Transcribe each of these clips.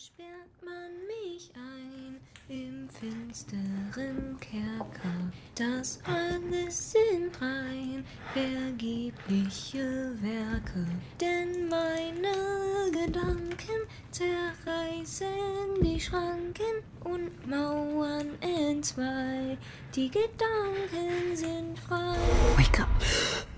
sperrt man mich ein im finsteren Kerker. Das alles sind rein vergebliche Werke, denn meine Gedanken zerreißen die Schranken und Mauern entzwei. Die Gedanken sind frei. Wake up.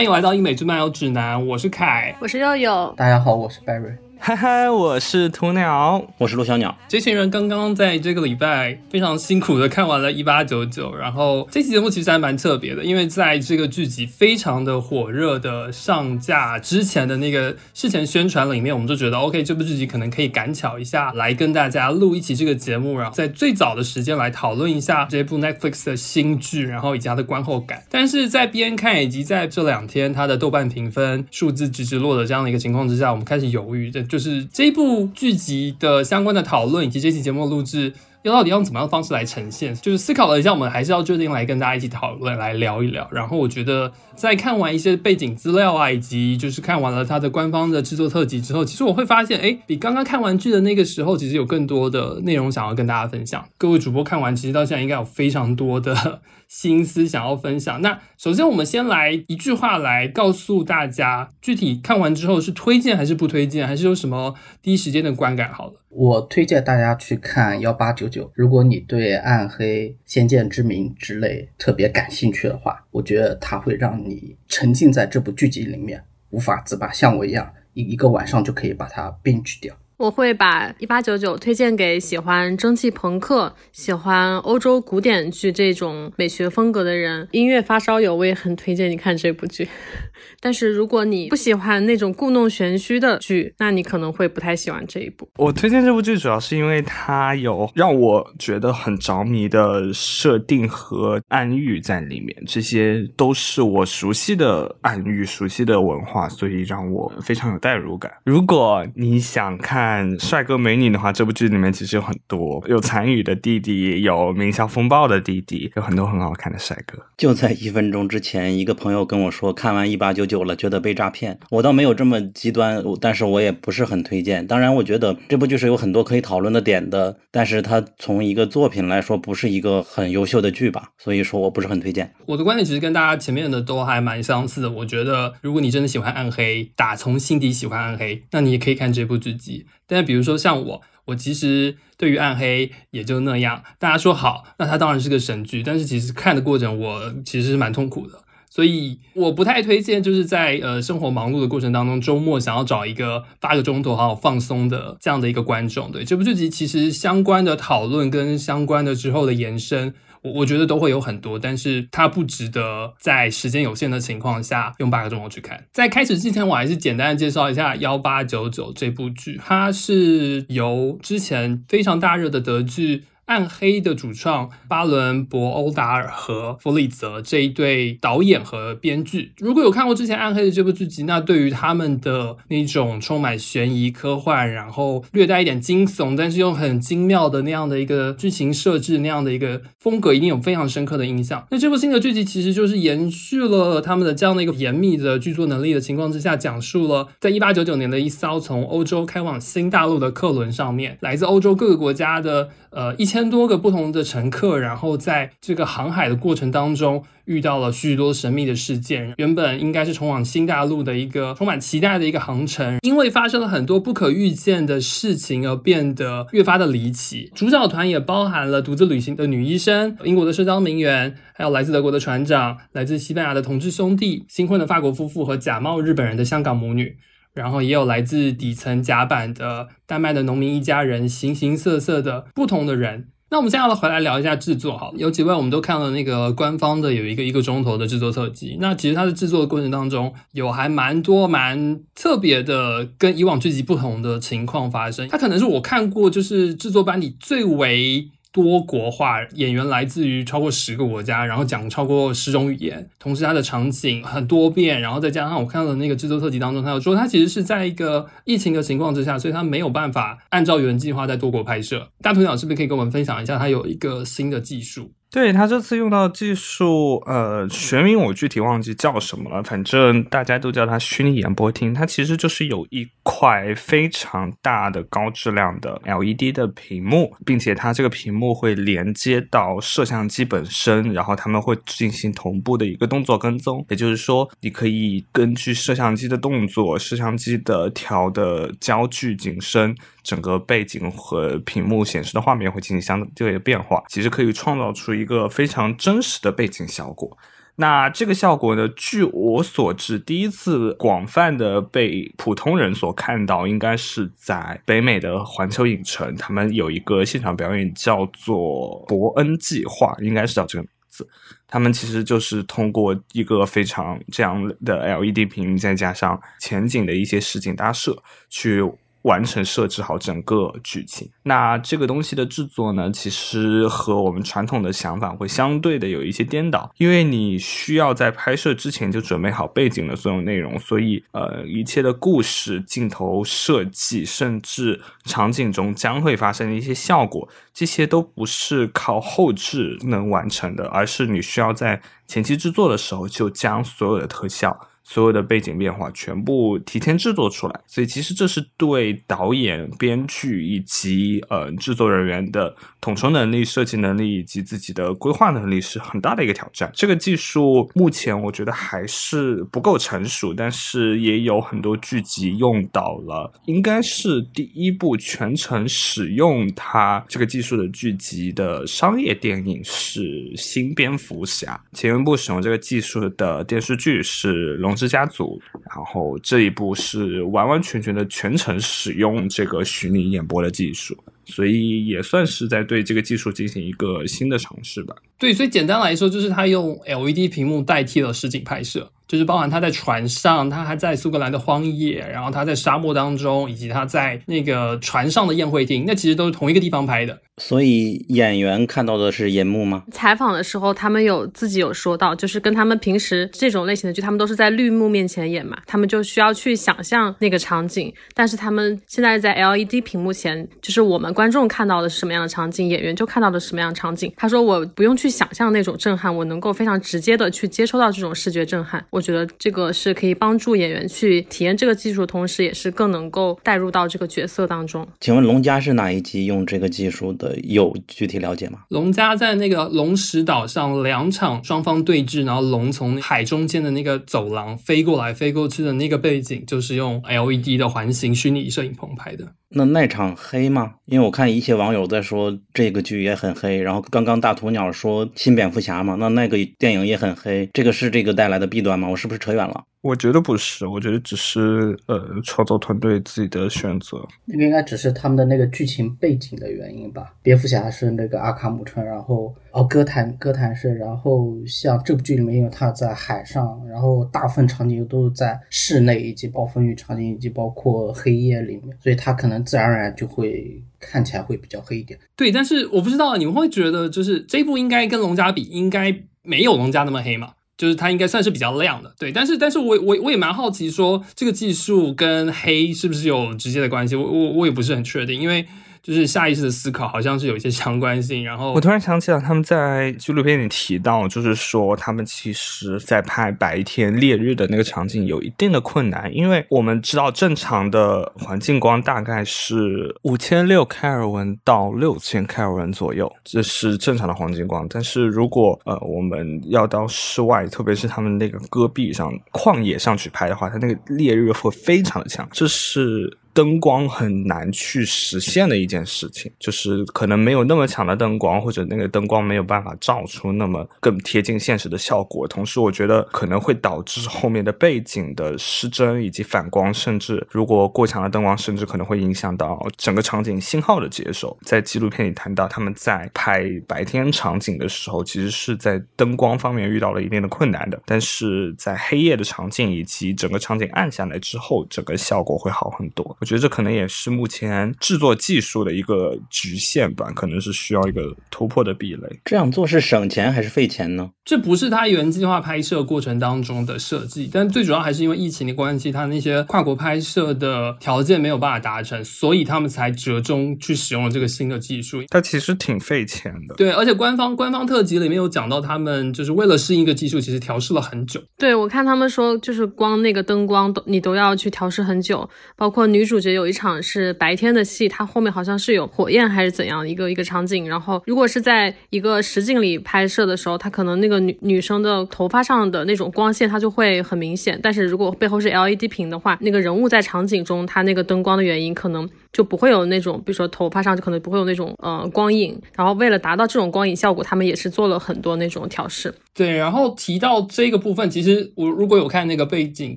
欢迎来到医美之漫游指南，我是凯。我是佑佑，大家好，我是 Barry。嗨嗨，我是鸵鸟，我是陆小鸟。这群人刚刚在这个礼拜非常辛苦的看完了《一八九九》，然后这期节目其实还蛮特别的，因为在这个剧集非常的火热的上架之前的那个事前宣传里面，我们就觉得 OK，这部剧集可能可以赶巧一下来跟大家录一期这个节目，然后在最早的时间来讨论一下这部 Netflix 的新剧，然后以及它的观后感。但是在边看以及在这两天它的豆瓣评分数字直直落的这样的一个情况之下，我们开始犹豫，这就是这一部剧集的相关的讨论以及这期节目录制。要到底用怎么样的方式来呈现？就是思考了一下，我们还是要决定来跟大家一起讨论，来聊一聊。然后我觉得，在看完一些背景资料啊，以及就是看完了它的官方的制作特辑之后，其实我会发现，哎，比刚刚看完剧的那个时候，其实有更多的内容想要跟大家分享。各位主播看完，其实到现在应该有非常多的心思想要分享。那首先，我们先来一句话来告诉大家，具体看完之后是推荐还是不推荐，还是有什么第一时间的观感？好了。我推荐大家去看幺八九九。如果你对暗黑、先见之明之类特别感兴趣的话，我觉得它会让你沉浸在这部剧集里面，无法自拔，像我一样，一一个晚上就可以把它 binge 掉。我会把一八九九推荐给喜欢蒸汽朋克、喜欢欧洲古典剧这种美学风格的人。音乐发烧友，我也很推荐你看这部剧。但是如果你不喜欢那种故弄玄虚的剧，那你可能会不太喜欢这一部。我推荐这部剧主要是因为它有让我觉得很着迷的设定和暗喻在里面，这些都是我熟悉的暗喻、熟悉的文化，所以让我非常有代入感。如果你想看帅哥美女的话，这部剧里面其实有很多，有残雨的弟弟，有名校风暴的弟弟，有很多很好看的帅哥。就在一分钟之前，一个朋友跟我说，看完一八九。九了，觉得被诈骗。我倒没有这么极端，但是我也不是很推荐。当然，我觉得这部剧是有很多可以讨论的点的，但是它从一个作品来说，不是一个很优秀的剧吧。所以说我不是很推荐。我的观点其实跟大家前面的都还蛮相似的。我觉得，如果你真的喜欢暗黑，打从心底喜欢暗黑，那你也可以看这部剧集。但是，比如说像我，我其实对于暗黑也就那样。大家说好，那它当然是个神剧，但是其实看的过程，我其实是蛮痛苦的。所以我不太推荐，就是在呃生活忙碌的过程当中，周末想要找一个八个钟头好好放松的这样的一个观众。对这部剧集，其实相关的讨论跟相关的之后的延伸，我我觉得都会有很多，但是它不值得在时间有限的情况下用八个钟头去看。在开始之前，我还是简单的介绍一下幺八九九这部剧，它是由之前非常大热的德剧。暗黑的主创巴伦·博欧达尔和弗里泽这一对导演和编剧，如果有看过之前暗黑的这部剧集，那对于他们的那种充满悬疑、科幻，然后略带一点惊悚，但是又很精妙的那样的一个剧情设置，那样的一个风格，一定有非常深刻的印象。那这部新的剧集其实就是延续了他们的这样的一个严密的剧作能力的情况之下，讲述了在一八九九年的一艘从欧洲开往新大陆的客轮上面，来自欧洲各个国家的呃一千。多个不同的乘客，然后在这个航海的过程当中，遇到了许多神秘的事件。原本应该是通往新大陆的一个充满期待的一个航程，因为发生了很多不可预见的事情而变得越发的离奇。主角团也包含了独自旅行的女医生、英国的社交名媛，还有来自德国的船长、来自西班牙的同志兄弟、新婚的法国夫妇和假冒日本人的香港母女。然后也有来自底层甲板的丹麦的农民一家人，形形色色的不同的人。那我们现在回来聊一下制作，好，有几位我们都看了那个官方的有一个一个钟头的制作特辑。那其实它的制作过程当中，有还蛮多蛮特别的，跟以往剧集不同的情况发生。它可能是我看过就是制作班底最为。多国化演员来自于超过十个国家，然后讲超过十种语言，同时它的场景很多变，然后再加上我看到的那个制作特辑当中，他有说他其实是在一个疫情的情况之下，所以他没有办法按照原计划在多国拍摄。大鸵鸟是不是可以跟我们分享一下，他有一个新的技术？对他这次用到技术，呃，学名我具体忘记叫什么了，反正大家都叫它虚拟演播厅。它其实就是有一块非常大的高质量的 LED 的屏幕，并且它这个屏幕会连接到摄像机本身，然后他们会进行同步的一个动作跟踪。也就是说，你可以根据摄像机的动作、摄像机的调的焦距、景深。整个背景和屏幕显示的画面会进行相对的变化，其实可以创造出一个非常真实的背景效果。那这个效果呢，据我所知，第一次广泛的被普通人所看到，应该是在北美的环球影城，他们有一个现场表演叫做伯恩计划，应该是叫这个名字。他们其实就是通过一个非常这样的 LED 屏，再加上前景的一些实景搭设去。完成设置好整个剧情，那这个东西的制作呢，其实和我们传统的想法会相对的有一些颠倒，因为你需要在拍摄之前就准备好背景的所有内容，所以呃，一切的故事、镜头设计，甚至场景中将会发生的一些效果，这些都不是靠后置能完成的，而是你需要在前期制作的时候就将所有的特效。所有的背景变化全部提前制作出来，所以其实这是对导演、编剧以及呃制作人员的统筹能力、设计能力以及自己的规划能力是很大的一个挑战。这个技术目前我觉得还是不够成熟，但是也有很多剧集用到了，应该是第一部全程使用它这个技术的剧集的商业电影是《新蝙蝠侠》，前一部使用这个技术的电视剧是《龙》。之家族，然后这一部是完完全全的全程使用这个虚拟演播的技术，所以也算是在对这个技术进行一个新的尝试吧。对，所以简单来说，就是他用 LED 屏幕代替了实景拍摄。就是包含他在船上，他还在苏格兰的荒野，然后他在沙漠当中，以及他在那个船上的宴会厅，那其实都是同一个地方拍的。所以演员看到的是银幕吗？采访的时候，他们有自己有说到，就是跟他们平时这种类型的剧，他们都是在绿幕面前演嘛，他们就需要去想象那个场景。但是他们现在在 LED 屏幕前，就是我们观众看到的是什么样的场景，演员就看到的什么样的场景。他说我不用去想象那种震撼，我能够非常直接的去接收到这种视觉震撼。我觉得这个是可以帮助演员去体验这个技术，同时也是更能够带入到这个角色当中。请问龙家是哪一集用这个技术的？有具体了解吗？龙家在那个龙石岛上两场双方对峙，然后龙从海中间的那个走廊飞过来、飞过去的那个背景，就是用 LED 的环形虚拟摄影棚拍的。那那场黑吗？因为我看一些网友在说这个剧也很黑，然后刚刚大鸵鸟说新蝙蝠侠嘛，那那个电影也很黑，这个是这个带来的弊端吗？我是不是扯远了？我觉得不是，我觉得只是呃创作团队自己的选择。那个应该只是他们的那个剧情背景的原因吧。蝙蝠侠是那个阿卡姆城，然后哦哥谭哥谭市，然后像这部剧里面，因为他在海上，然后大部分场景都是在室内，以及暴风雨场景，以及包括黑夜里面，所以他可能自然而然就会看起来会比较黑一点。对，但是我不知道你们会觉得，就是这部应该跟龙家比，应该没有龙家那么黑吗？就是它应该算是比较亮的，对，但是但是我我我也蛮好奇，说这个技术跟黑是不是有直接的关系？我我我也不是很确定，因为。就是下意识的思考，好像是有一些相关性。然后我突然想起来，他们在纪录片里提到，就是说他们其实在拍白天烈日的那个场景有一定的困难，因为我们知道正常的环境光大概是五千六开尔文到六千开尔文左右，这是正常的环境光。但是如果呃我们要到室外，特别是他们那个戈壁上旷野上去拍的话，它那个烈日会非常的强，这是。灯光很难去实现的一件事情，就是可能没有那么强的灯光，或者那个灯光没有办法照出那么更贴近现实的效果。同时，我觉得可能会导致后面的背景的失真以及反光，甚至如果过强的灯光，甚至可能会影响到整个场景信号的接收。在纪录片里谈到，他们在拍白天场景的时候，其实是在灯光方面遇到了一定的困难的，但是在黑夜的场景以及整个场景暗下来之后，整个效果会好很多。我觉得这可能也是目前制作技术的一个局限吧，可能是需要一个突破的壁垒。这样做是省钱还是费钱呢？这不是他原计划拍摄过程当中的设计，但最主要还是因为疫情的关系，他那些跨国拍摄的条件没有办法达成，所以他们才折中去使用了这个新的技术。它其实挺费钱的。对，而且官方官方特辑里面有讲到，他们就是为了适应一个技术，其实调试了很久。对我看他们说，就是光那个灯光都你都要去调试很久，包括女主角有一场是白天的戏，他后面好像是有火焰还是怎样一个一个场景，然后如果是在一个实景里拍摄的时候，他可能那个女女生的头发上的那种光线它就会很明显，但是如果背后是 LED 屏的话，那个人物在场景中他那个灯光的原因可能就不会有那种，比如说头发上就可能不会有那种呃光影，然后为了达到这种光影效果，他们也是做了很多那种调试。对，然后提到这个部分，其实我如果有看那个背景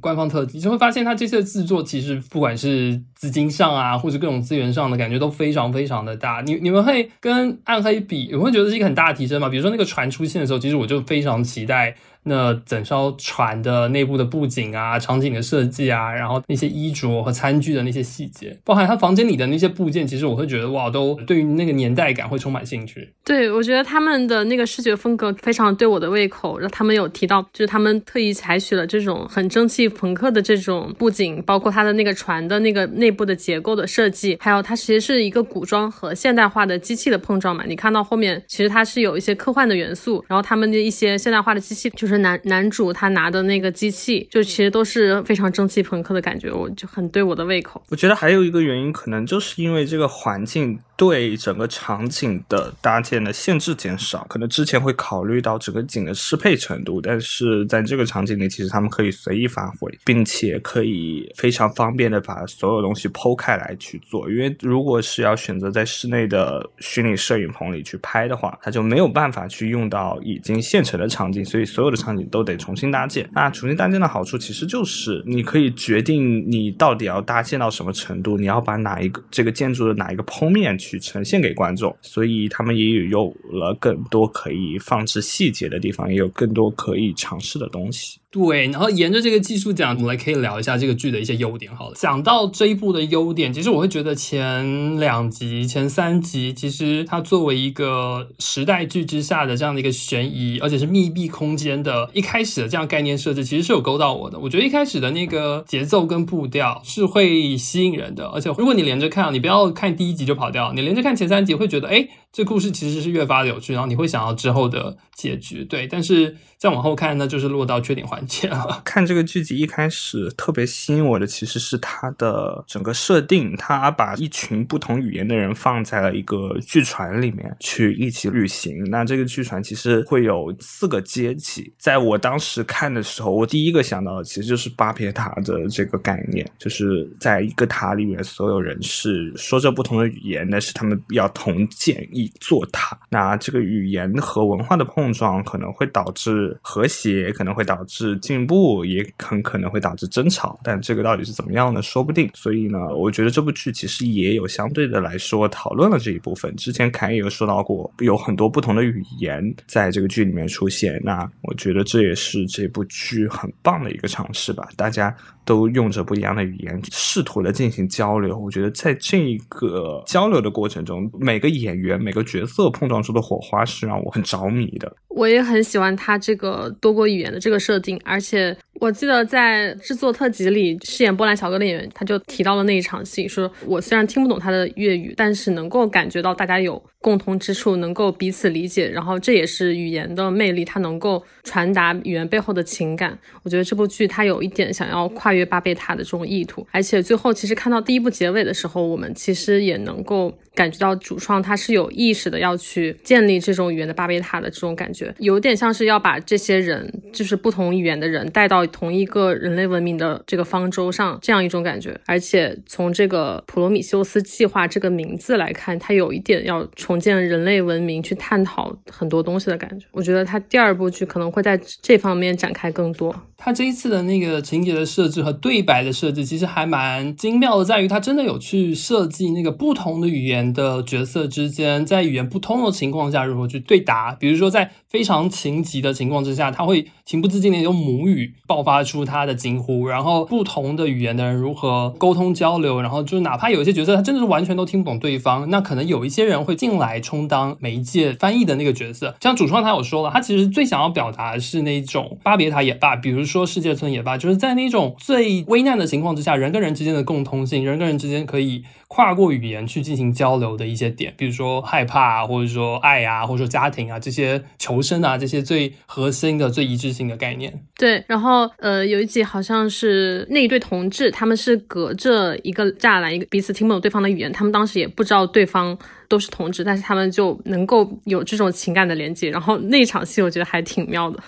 官方特辑，就会发现他这次的制作其实不管是资金上啊，或者各种资源上的感觉都非常非常的大。你你们会跟暗黑比，你会觉得是一个很大的提升吗？比如说那个船出现的时候，其实我就非常期待。那整艘船的内部的布景啊、场景的设计啊，然后那些衣着和餐具的那些细节，包含他房间里的那些部件，其实我会觉得哇，都对于那个年代感会充满兴趣。对，我觉得他们的那个视觉风格非常对我的胃口。然后他们有提到，就是他们特意采取了这种很蒸汽朋克的这种布景，包括它的那个船的那个内部的结构的设计，还有它其实是一个古装和现代化的机器的碰撞嘛。你看到后面，其实它是有一些科幻的元素，然后他们的一些现代化的机器，就是男男主他拿的那个机器，就其实都是非常蒸汽朋克的感觉，我就很对我的胃口。我觉得还有一个原因，可能就是因为这个环境。对整个场景的搭建的限制减少，可能之前会考虑到整个景的适配程度，但是在这个场景里，其实他们可以随意发挥，并且可以非常方便的把所有东西剖开来去做。因为如果是要选择在室内的虚拟摄影棚里去拍的话，它就没有办法去用到已经现成的场景，所以所有的场景都得重新搭建。那重新搭建的好处其实就是你可以决定你到底要搭建到什么程度，你要把哪一个这个建筑的哪一个剖面去。去呈现给观众，所以他们也有了更多可以放置细节的地方，也有更多可以尝试的东西。对，然后沿着这个技术讲，我们来可以聊一下这个剧的一些优点。好了，讲到这一部的优点，其实我会觉得前两集、前三集，其实它作为一个时代剧之下的这样的一个悬疑，而且是密闭空间的，一开始的这样概念设置，其实是有勾到我的。我觉得一开始的那个节奏跟步调是会吸引人的，而且如果你连着看，你不要看第一集就跑掉，你连着看前三集，会觉得哎。这故事其实是越发的有趣，然后你会想要之后的结局，对。但是再往后看呢，就是落到缺点环节了。看这个剧集一开始特别吸引我的，其实是它的整个设定，它把一群不同语言的人放在了一个巨船里面去一起旅行。那这个巨船其实会有四个阶级。在我当时看的时候，我第一个想到的其实就是巴别塔的这个概念，就是在一个塔里面，所有人是说着不同的语言，但是他们要同建一。座塔，那这个语言和文化的碰撞可能会导致和谐，可能会导致进步，也很可能会导致争吵。但这个到底是怎么样呢？说不定。所以呢，我觉得这部剧其实也有相对的来说讨论了这一部分。之前凯也有说到过，有很多不同的语言在这个剧里面出现。那我觉得这也是这部剧很棒的一个尝试吧。大家。都用着不一样的语言，试图的进行交流。我觉得在这个交流的过程中，每个演员、每个角色碰撞出的火花是让我很着迷的。我也很喜欢他这个多国语言的这个设定，而且我记得在制作特辑里饰演波兰小哥的演员，他就提到了那一场戏，说我虽然听不懂他的粤语，但是能够感觉到大家有共同之处，能够彼此理解。然后这也是语言的魅力，它能够传达语言背后的情感。我觉得这部剧它有一点想要跨越巴贝塔的这种意图，而且最后其实看到第一部结尾的时候，我们其实也能够感觉到主创他是有意识的要去建立这种语言的巴别塔的这种感觉，有点像是要把这些人，就是不同语言的人带到同一个人类文明的这个方舟上，这样一种感觉。而且从这个普罗米修斯计划这个名字来看，它有一点要重建人类文明，去探讨很多东西的感觉。我觉得他第二部剧可能会在这方面展开更多。他这一次的那个情节的设置和对白的设置，其实还蛮精妙的，在于他真的有去设计那个不同的语言的角色之间，在语言不通的情况下如何去对答。比如说，在非常情急的情况之下，他会情不自禁的用母语爆发出他的惊呼，然后不同的语言的人如何沟通交流，然后就哪怕有一些角色他真的是完全都听不懂对方，那可能有一些人会进来充当媒介翻译的那个角色。像主创他有说了，他其实最想要表达的是那种巴别塔也罢，比如说世界村也罢，就是在那种最危难的情况之下，人跟人之间的共通性，人跟人之间可以跨过语言去进行交交流的一些点，比如说害怕啊，或者说爱啊，或者说家庭啊这些求生啊这些最核心的、最一致性的概念。对，然后呃，有一集好像是那一对同志，他们是隔着一个栅栏，一个彼此听不懂对方的语言，他们当时也不知道对方都是同志，但是他们就能够有这种情感的连接。然后那场戏我觉得还挺妙的，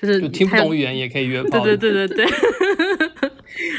就是就听不懂语言也可以约炮。对对对对对。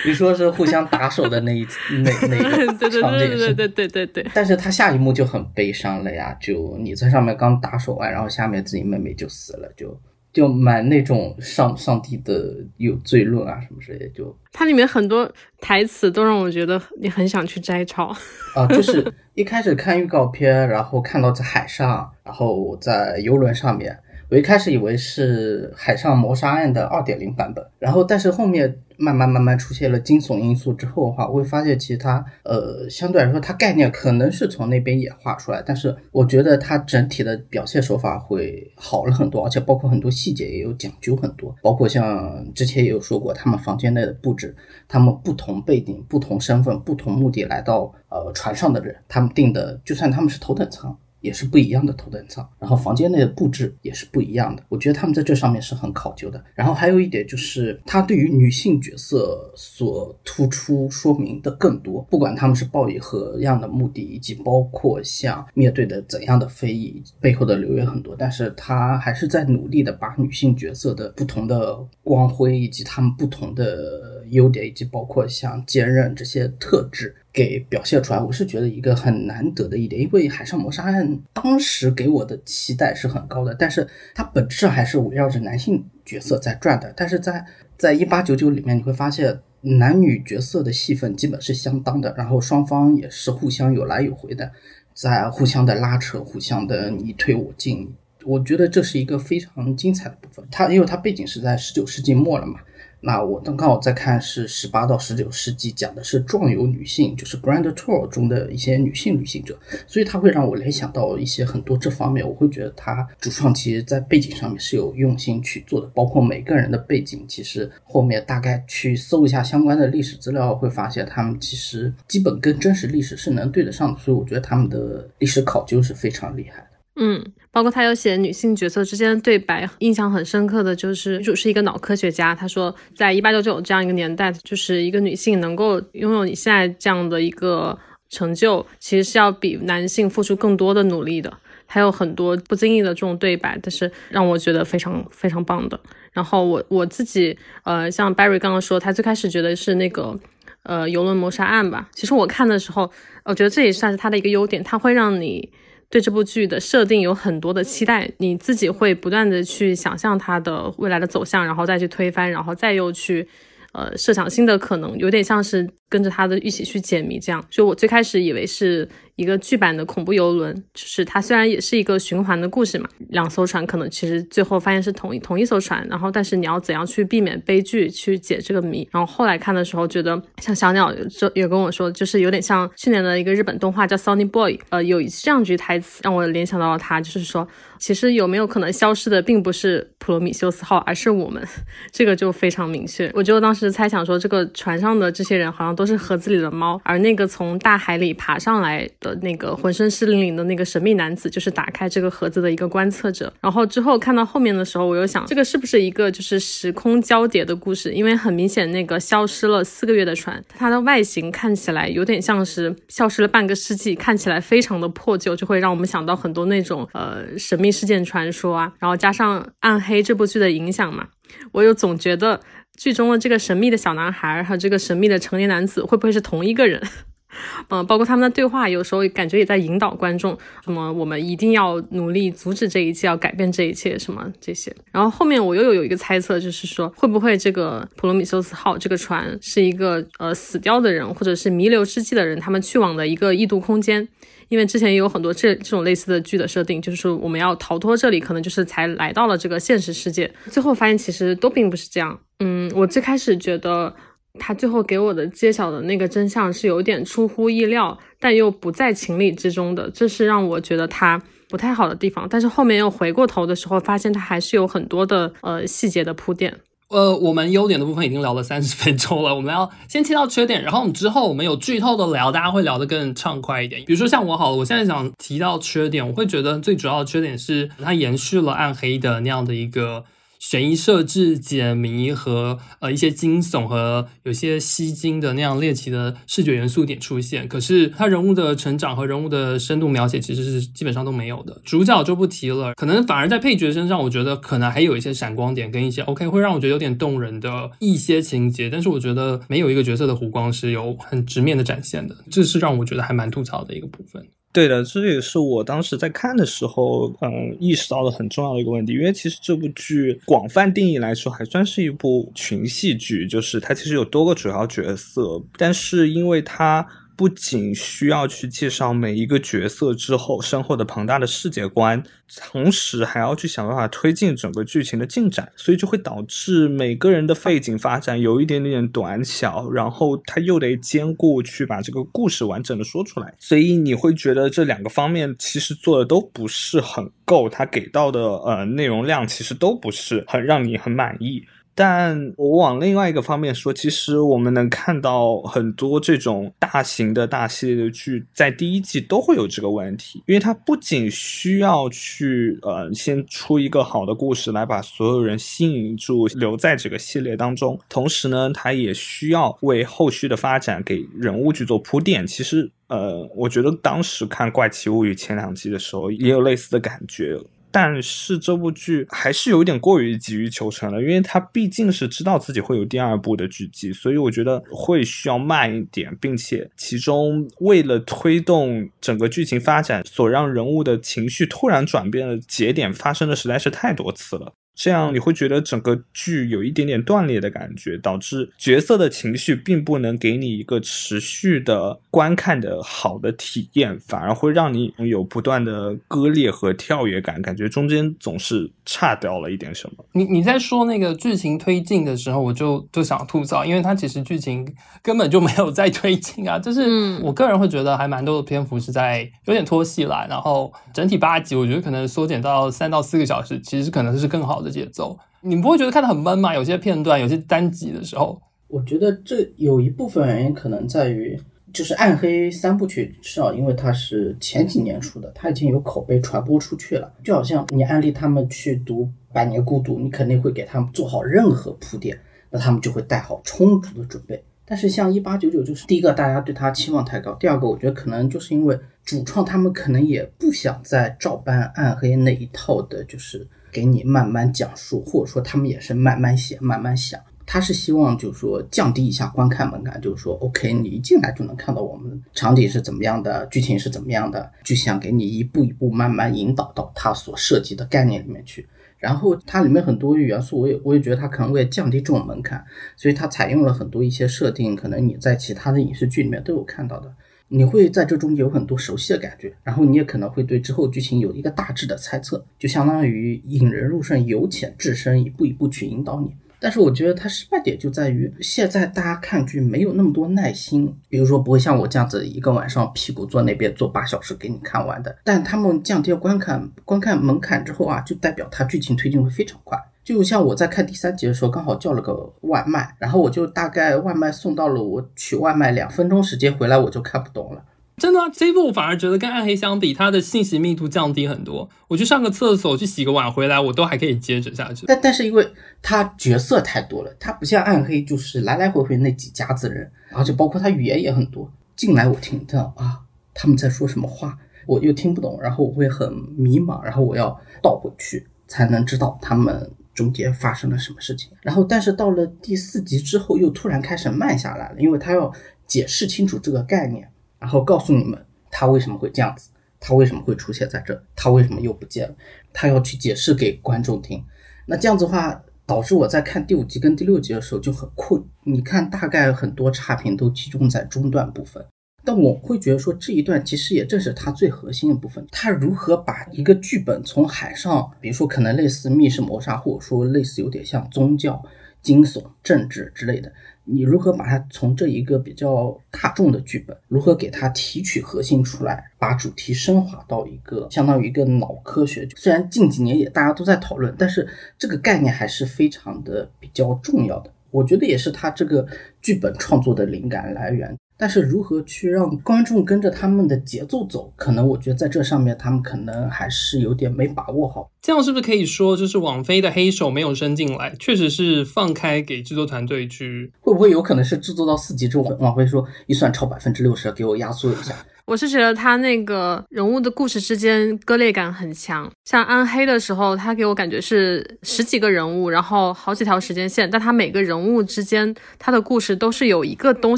你说是互相打手的那一那那个 场景是对对对对对对，但是他下一幕就很悲伤了呀，就你在上面刚打手完，然后下面自己妹妹就死了，就就蛮那种上上帝的有罪论啊什么之类的，就它里面很多台词都让我觉得你很想去摘抄。啊，就是一开始看预告片，然后看到在海上，然后在游轮上面，我一开始以为是《海上谋杀案》的二点零版本，然后但是后面慢慢慢慢出现了惊悚因素之后的话，我会发现其实它呃相对来说它概念可能是从那边演化出来，但是我觉得它整体的表现手法会好了很多，而且包括很多细节也有讲究很多，包括像之前也有说过他们房间内的布置，他们不同背景、不同身份、不同目的来到呃船上的人，他们定的就算他们是头等舱。也是不一样的头等舱，然后房间内的布置也是不一样的。我觉得他们在这上面是很考究的。然后还有一点就是，他对于女性角色所突出说明的更多，不管他们是抱以何样的目的，以及包括像面对的怎样的非议，背后的流言很多，但是他还是在努力的把女性角色的不同的光辉，以及他们不同的优点，以及包括像坚韧这些特质。给表现出来，我是觉得一个很难得的一点，因为《海上谋杀案》当时给我的期待是很高的，但是它本质还是围绕着男性角色在转的。但是在在一八九九里面，你会发现男女角色的戏份基本是相当的，然后双方也是互相有来有回的，在互相的拉扯，互相的你推我进。我觉得这是一个非常精彩的部分。它因为它背景是在十九世纪末了嘛。那我刚刚好在看是十八到十九世纪，讲的是壮游女性，就是 Grand Tour 中的一些女性旅行者，所以它会让我联想到一些很多这方面，我会觉得它主创其实在背景上面是有用心去做的，包括每个人的背景，其实后面大概去搜一下相关的历史资料，会发现他们其实基本跟真实历史是能对得上的，所以我觉得他们的历史考究是非常厉害。嗯，包括他有写女性角色之间对白，印象很深刻的就是女主是一个脑科学家，他说在一八九九这样一个年代，就是一个女性能够拥有你现在这样的一个成就，其实是要比男性付出更多的努力的。还有很多不经意的这种对白，但是让我觉得非常非常棒的。然后我我自己呃，像 Barry 刚刚说，他最开始觉得是那个呃游轮谋杀案吧。其实我看的时候，我觉得这也算是他的一个优点，他会让你。对这部剧的设定有很多的期待，你自己会不断的去想象它的未来的走向，然后再去推翻，然后再又去，呃，设想新的可能，有点像是跟着他的一起去解谜这样。就我最开始以为是一个剧版的恐怖游轮，就是它虽然也是一个循环的故事嘛，两艘船可能其实最后发现是同一同一艘船，然后但是你要怎样去避免悲剧，去解这个谜。然后后来看的时候，觉得像小鸟就也跟我说，就是有点像去年的一个日本动画叫《Sunny Boy》，呃，有这样一句台词让我联想到了他，就是说，其实有没有可能消失的并不是普罗米修斯号，而是我们，这个就非常明确。我就当时猜想说，这个船上的这些人好像都是盒子里的猫，而那个从大海里爬上来的那个浑身湿淋淋的那个神秘男子，就是打开这个盒子的一个观测者。然后之后看到后面的时候，我又想，这个是不是一个就是时空交叠的故事？因为很明显，那个消失了四个月的船，它的外形看起来有点像是消失了半个世纪，看起来非常的破旧，就会让我们想到很多那种呃神秘事件传说啊。然后加上《暗黑》这部剧的影响嘛，我又总觉得。剧中的这个神秘的小男孩和这个神秘的成年男子会不会是同一个人？嗯，包括他们的对话，有时候感觉也在引导观众，什么我们一定要努力阻止这一切，要改变这一切，什么这些。然后后面我又有有一个猜测，就是说会不会这个普罗米修斯号这个船是一个呃死掉的人，或者是弥留之际的人，他们去往的一个异度空间。因为之前也有很多这这种类似的剧的设定，就是说我们要逃脱这里，可能就是才来到了这个现实世界。最后发现其实都并不是这样。嗯，我最开始觉得他最后给我的揭晓的那个真相是有点出乎意料，但又不在情理之中的，这是让我觉得他不太好的地方。但是后面又回过头的时候，发现他还是有很多的呃细节的铺垫。呃，我们优点的部分已经聊了三十分钟了，我们要先切到缺点，然后我们之后我们有剧透的聊，大家会聊得更畅快一点。比如说像我好了，我现在想提到缺点，我会觉得最主要的缺点是它延续了暗黑的那样的一个。悬疑设置、解谜和呃一些惊悚和有些吸睛的那样猎奇的视觉元素点出现，可是他人物的成长和人物的深度描写其实是基本上都没有的。主角就不提了，可能反而在配角身上，我觉得可能还有一些闪光点跟一些 OK 会让我觉得有点动人的一些情节，但是我觉得没有一个角色的弧光是有很直面的展现的，这是让我觉得还蛮吐槽的一个部分。对的，这也是我当时在看的时候，嗯，意识到的很重要的一个问题。因为其实这部剧广泛定义来说，还算是一部群戏剧，就是它其实有多个主要角色，但是因为它。不仅需要去介绍每一个角色之后身后的庞大的世界观，同时还要去想办法推进整个剧情的进展，所以就会导致每个人的背景发展有一点点短小，然后他又得兼顾去把这个故事完整的说出来，所以你会觉得这两个方面其实做的都不是很够，他给到的呃内容量其实都不是很让你很满意。但我往另外一个方面说，其实我们能看到很多这种大型的大系列的剧，在第一季都会有这个问题，因为它不仅需要去呃先出一个好的故事来把所有人吸引住，留在这个系列当中，同时呢，它也需要为后续的发展给人物去做铺垫。其实呃，我觉得当时看《怪奇物语》前两季的时候，也有类似的感觉。但是这部剧还是有点过于急于求成了，因为他毕竟是知道自己会有第二部的剧集，所以我觉得会需要慢一点，并且其中为了推动整个剧情发展，所让人物的情绪突然转变的节点发生的实在是太多次了。这样你会觉得整个剧有一点点断裂的感觉，导致角色的情绪并不能给你一个持续的观看的好的体验，反而会让你有不断的割裂和跳跃感，感觉中间总是差掉了一点什么。你你在说那个剧情推进的时候，我就就想吐槽，因为它其实剧情根本就没有在推进啊，就是我个人会觉得还蛮多的篇幅是在有点拖戏了，然后整体八集我觉得可能缩减到三到四个小时，其实可能是更好的。节奏，你不会觉得看得很闷吗？有些片段，有些单集的时候，我觉得这有一部分原因可能在于，就是《暗黑三部曲》，至少因为它是前几年出的，它已经有口碑传播出去了。就好像你安利他们去读《百年孤独》，你肯定会给他们做好任何铺垫，那他们就会带好充足的准备。但是像一八九九，就是第一个，大家对他期望太高；第二个，我觉得可能就是因为主创他们可能也不想再照搬《暗黑》那一套的，就是。给你慢慢讲述，或者说他们也是慢慢写、慢慢想。他是希望就是说降低一下观看门槛，就是说 OK，你一进来就能看到我们场景是怎么样的，剧情是怎么样的，就想给你一步一步慢慢引导到他所涉及的概念里面去。然后它里面很多元素，我也我也觉得它可能为了降低这种门槛，所以它采用了很多一些设定，可能你在其他的影视剧里面都有看到的。你会在这中有很多熟悉的感觉，然后你也可能会对之后剧情有一个大致的猜测，就相当于引人入胜、由浅至深，一步一步去引导你。但是我觉得它失败点就在于现在大家看剧没有那么多耐心，比如说不会像我这样子一个晚上屁股坐那边坐八小时给你看完的。但他们降低观看观看门槛之后啊，就代表它剧情推进会非常快。就像我在看第三集的时候，刚好叫了个外卖，然后我就大概外卖送到了，我取外卖两分钟时间回来，我就看不懂了。真的啊，这一部我反而觉得跟暗黑相比，它的信息密度降低很多。我去上个厕所，去洗个碗回来，我都还可以接着下去。但但是因为它角色太多了，它不像暗黑，就是来来回回那几家子人，而且包括它语言也很多。进来我听到啊，他们在说什么话，我又听不懂，然后我会很迷茫，然后我要倒回去才能知道他们中间发生了什么事情。然后但是到了第四集之后，又突然开始慢下来了，因为他要解释清楚这个概念。然后告诉你们他为什么会这样子，他为什么会出现在这，他为什么又不见了，他要去解释给观众听。那这样子的话，导致我在看第五集跟第六集的时候就很困。你看，大概很多差评都集中在中段部分，但我会觉得说这一段其实也正是它最核心的部分。它如何把一个剧本从海上，比如说可能类似密室谋杀，或者说类似有点像宗教、惊悚、政治之类的。你如何把它从这一个比较大众的剧本，如何给它提取核心出来，把主题升华到一个相当于一个脑科学？虽然近几年也大家都在讨论，但是这个概念还是非常的比较重要的。我觉得也是他这个剧本创作的灵感来源。但是如何去让观众跟着他们的节奏走，可能我觉得在这上面他们可能还是有点没把握好。这样是不是可以说，就是网飞的黑手没有伸进来，确实是放开给制作团队去？会不会有可能是制作到四集之后，网飞说预算超百分之六十，给我压缩一下？我是觉得他那个人物的故事之间割裂感很强，像暗黑的时候，他给我感觉是十几个人物，然后好几条时间线，但他每个人物之间他的故事都是有一个东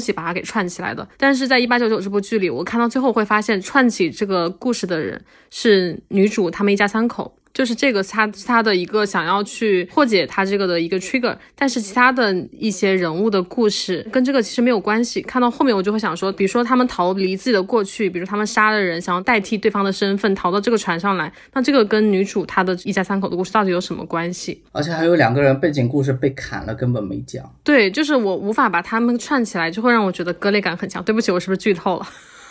西把它给串起来的。但是在一八九九这部剧里，我看到最后会发现串起这个故事的人是女主他们一家三口。就是这个，他他的一个想要去破解他这个的一个 trigger，但是其他的一些人物的故事跟这个其实没有关系。看到后面我就会想说，比如说他们逃离自己的过去，比如他们杀了人，想要代替对方的身份逃到这个船上来，那这个跟女主她的一家三口的故事到底有什么关系？而且还有两个人背景故事被砍了，根本没讲。对，就是我无法把他们串起来，就会让我觉得割裂感很强。对不起，我是不是剧透了？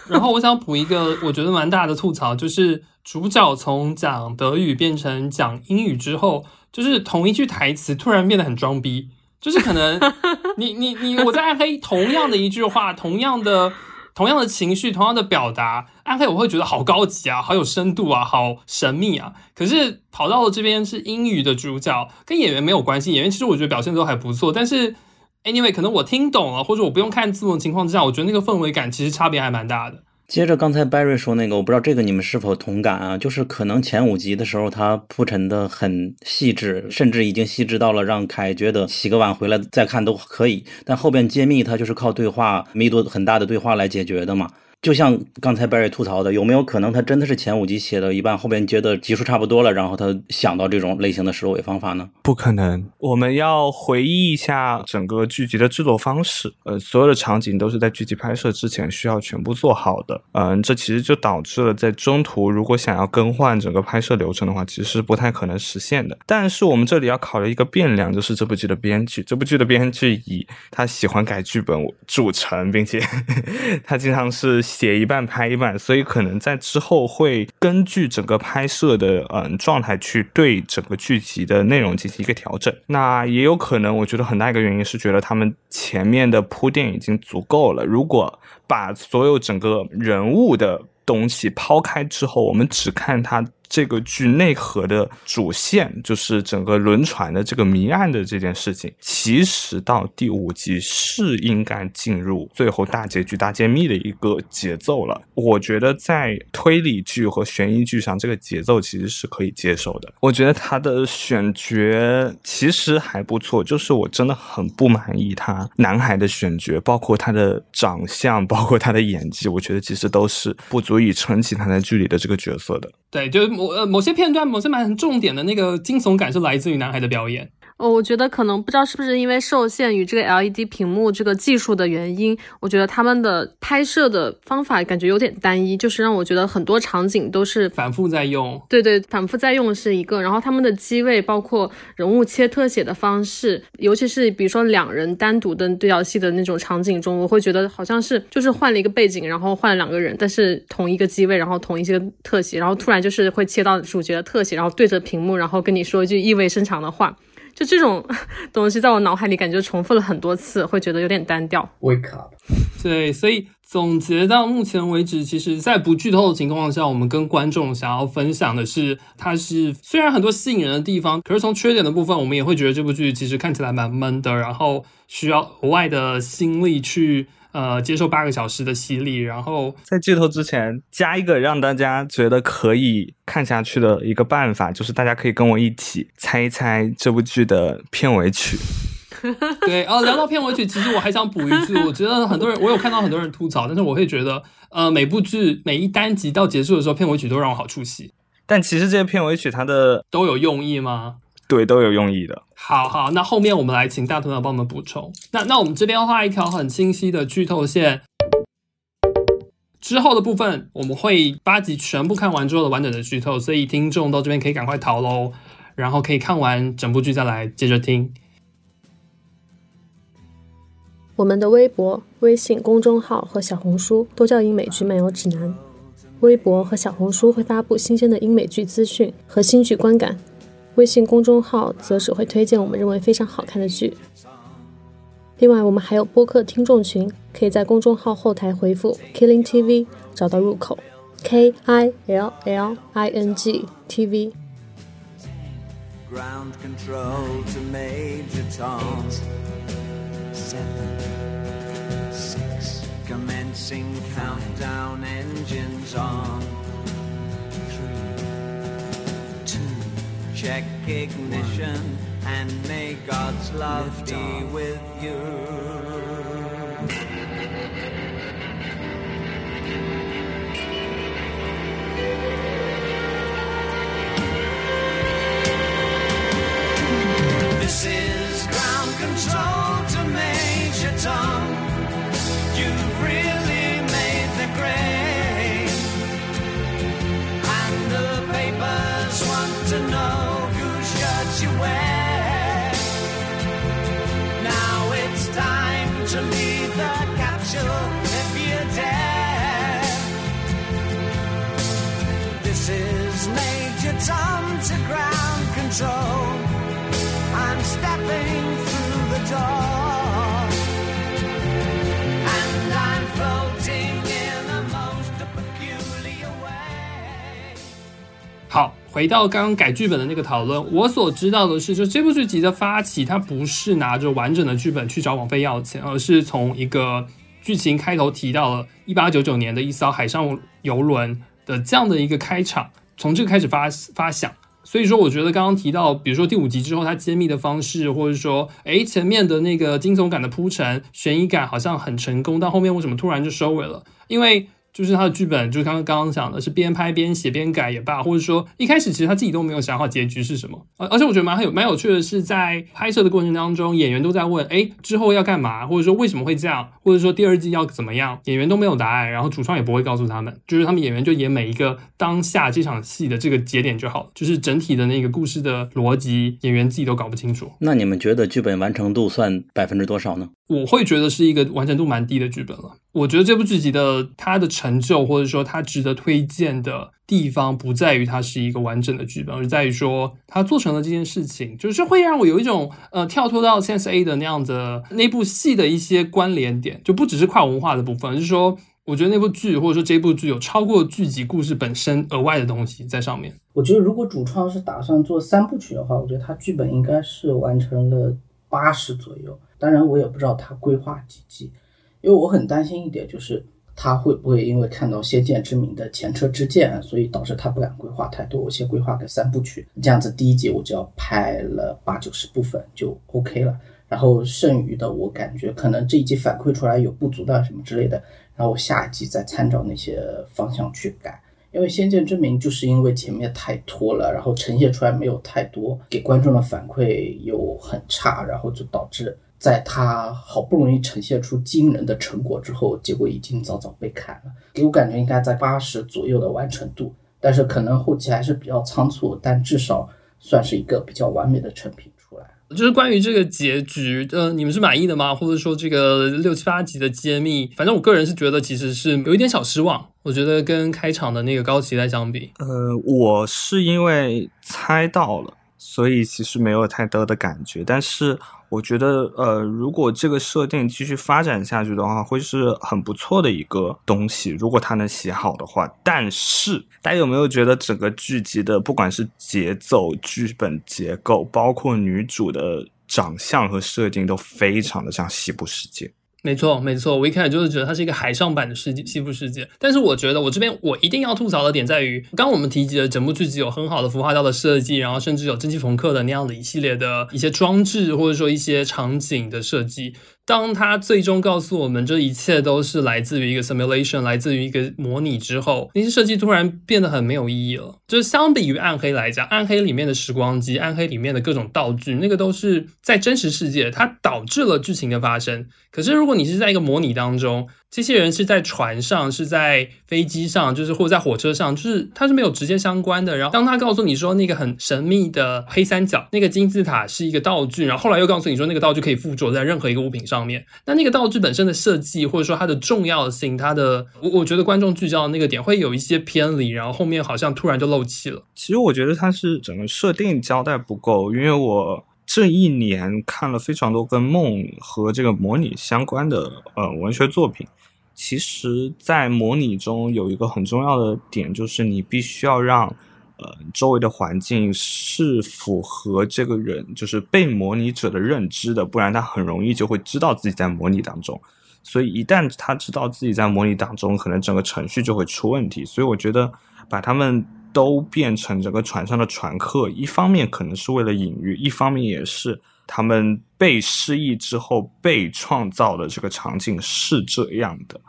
然后我想补一个我觉得蛮大的吐槽，就是主角从讲德语变成讲英语之后，就是同一句台词突然变得很装逼，就是可能 你你你我在暗黑同样的一句话，同样的同样的情绪，同样的表达，暗黑我会觉得好高级啊，好有深度啊，好神秘啊。可是跑到了这边是英语的主角，跟演员没有关系，演员其实我觉得表现都还不错，但是。Anyway，可能我听懂了，或者我不用看字幕的情况之下，我觉得那个氛围感其实差别还蛮大的。接着刚才 Barry 说那个，我不知道这个你们是否同感啊？就是可能前五集的时候，他铺陈的很细致，甚至已经细致到了让凯觉得洗个碗回来再看都可以。但后边揭秘他就是靠对话，密度很大的对话来解决的嘛。就像刚才 Barry 吐槽的，有没有可能他真的是前五集写到一半，后边觉得集数差不多了，然后他想到这种类型的收尾方法呢？不可能，我们要回忆一下整个剧集的制作方式。呃，所有的场景都是在剧集拍摄之前需要全部做好的。嗯，这其实就导致了在中途如果想要更换整个拍摄流程的话，其实是不太可能实现的。但是我们这里要考虑一个变量，就是这部剧的编剧。这部剧的编剧以他喜欢改剧本著称，并且 他经常是。写一半拍一半，所以可能在之后会根据整个拍摄的嗯状态去对整个剧集的内容进行一个调整。那也有可能，我觉得很大一个原因是觉得他们前面的铺垫已经足够了。如果把所有整个人物的东西抛开之后，我们只看他。这个剧内核的主线就是整个轮船的这个谜案的这件事情，其实到第五集是应该进入最后大结局大揭秘的一个节奏了。我觉得在推理剧和悬疑剧上，这个节奏其实是可以接受的。我觉得他的选角其实还不错，就是我真的很不满意他男孩的选角，包括他的长相，包括他的演技，我觉得其实都是不足以撑起他在剧里的这个角色的。对，就是。某呃某些片段，某些蛮重点的那个惊悚感是来自于男孩的表演。哦，我觉得可能不知道是不是因为受限于这个 LED 屏幕这个技术的原因，我觉得他们的拍摄的方法感觉有点单一，就是让我觉得很多场景都是反复在用。对对，反复在用是一个，然后他们的机位包括人物切特写的方式，尤其是比如说两人单独的对角戏的那种场景中，我会觉得好像是就是换了一个背景，然后换了两个人，但是同一个机位，然后同一些特写，然后突然就是会切到主角的特写，然后对着屏幕，然后跟你说一句意味深长的话。就这种 东西在我脑海里感觉重复了很多次，会觉得有点单调。Wake up，对，所以总结到目前为止，其实，在不剧透的情况下，我们跟观众想要分享的是，它是虽然很多吸引人的地方，可是从缺点的部分，我们也会觉得这部剧其实看起来蛮闷的，然后需要额外的心力去呃接受八个小时的洗礼，然后在剧透之前，加一个让大家觉得可以看下去的一个办法，就是大家可以跟我一起猜一猜这部剧的片尾曲。对，哦，聊到片尾曲，其实我还想补一句，我觉得很多人，我有看到很多人吐槽，但是我会觉得，呃，每部剧每一单集到结束的时候，片尾曲都让我好出戏，但其实这些片尾曲它的都有用意吗？对都有用意的。好好，那后面我们来请大头鸟帮我们补充。那那我们这边画一条很清晰的剧透线，之后的部分我们会八集全部看完之后的完整的剧透，所以听众到这边可以赶快逃喽，然后可以看完整部剧再来接着听。我们的微博、微信公众号和小红书都叫英美剧漫游指南。微博和小红书会发布新鲜的英美剧资讯和新剧观感，微信公众号则只会推荐我们认为非常好看的剧。另外，我们还有播客听众群，可以在公众号后台回复 “Killing TV” 找到入口，K I L L I N G T V。Ground control to Major Tom. Seven, six. Commencing countdown engines on. Check ignition and may God's love be with you. This is so. I'm stepping through the door. And I'm floating in a most peculiar way. 好，回到刚刚改剧本的那个讨论，我所知道的是，就这部剧集的发起，它不是拿着完整的剧本去找王菲要钱，而是从一个剧情开头提到了1899年的一艘海上游轮的这样的一个开场，从这个开始发发想。所以说，我觉得刚刚提到，比如说第五集之后它揭秘的方式，或者说，诶前面的那个惊悚感的铺陈、悬疑感好像很成功，但后面为什么突然就收尾了？因为就是他的剧本，就是刚刚刚刚讲的是边拍边写边改也罢，或者说一开始其实他自己都没有想好结局是什么。而而且我觉得蛮有蛮有趣的是，在拍摄的过程当中，演员都在问，哎，之后要干嘛，或者说为什么会这样，或者说第二季要怎么样，演员都没有答案，然后主创也不会告诉他们，就是他们演员就演每一个当下这场戏的这个节点就好了，就是整体的那个故事的逻辑，演员自己都搞不清楚。那你们觉得剧本完成度算百分之多少呢？我会觉得是一个完成度蛮低的剧本了。我觉得这部剧集的它的成就，或者说它值得推荐的地方，不在于它是一个完整的剧本，而在于说它做成了这件事情，就是会让我有一种呃跳脱到 Sense A 的那样的那部戏的一些关联点，就不只是跨文化的部分，而是说我觉得那部剧或者说这部剧有超过剧集故事本身额外的东西在上面。我觉得如果主创是打算做三部曲的话，我觉得他剧本应该是完成了八十左右。当然，我也不知道他规划几季，因为我很担心一点就是他会不会因为看到《先见之明》的前车之鉴，所以导致他不敢规划太多。我先规划个三部曲，这样子第一集我就要拍了八九十部分就 OK 了。然后剩余的我感觉可能这一集反馈出来有不足的什么之类的，然后我下一集再参照那些方向去改。因为《先见之明》就是因为前面太拖了，然后呈现出来没有太多，给观众的反馈又很差，然后就导致在他好不容易呈现出惊人的成果之后，结果已经早早被砍了。给我感觉应该在八十左右的完成度，但是可能后期还是比较仓促，但至少算是一个比较完美的成品出来。就是关于这个结局，呃，你们是满意的吗？或者说这个六七八集的揭秘，反正我个人是觉得其实是有一点小失望。我觉得跟开场的那个高期待相比，呃，我是因为猜到了，所以其实没有太多的感觉。但是我觉得，呃，如果这个设定继续发展下去的话，会是很不错的一个东西。如果它能写好的话，但是大家有没有觉得整个剧集的不管是节奏、剧本结构，包括女主的长相和设定，都非常的像西部世界？没错，没错，我一开始就是觉得它是一个海上版的世界，西部世界。但是我觉得我这边我一定要吐槽的点在于，刚我们提及的整部剧集有很好的孵化道的设计，然后甚至有蒸汽朋克的那样的一系列的一些装置，或者说一些场景的设计。当他最终告诉我们这一切都是来自于一个 simulation，来自于一个模拟之后，那些设计突然变得很没有意义了。就是相比于暗黑来讲，暗黑里面的时光机，暗黑里面的各种道具，那个都是在真实世界，它导致了剧情的发生。可是如果你是在一个模拟当中，这些人是在船上，是在飞机上，就是或者在火车上，就是它是没有直接相关的。然后当他告诉你说那个很神秘的黑三角，那个金字塔是一个道具，然后后来又告诉你说那个道具可以附着在任何一个物品上面，那那个道具本身的设计或者说它的重要性，它的我我觉得观众聚焦的那个点会有一些偏离，然后后面好像突然就漏气了。其实我觉得它是整个设定交代不够，因为我这一年看了非常多跟梦和这个模拟相关的呃文学作品。其实，在模拟中有一个很重要的点，就是你必须要让呃周围的环境是符合这个人，就是被模拟者的认知的，不然他很容易就会知道自己在模拟当中。所以一旦他知道自己在模拟当中，可能整个程序就会出问题。所以我觉得把他们都变成整个船上的船客，一方面可能是为了隐喻，一方面也是他们被失忆之后被创造的这个场景是这样的。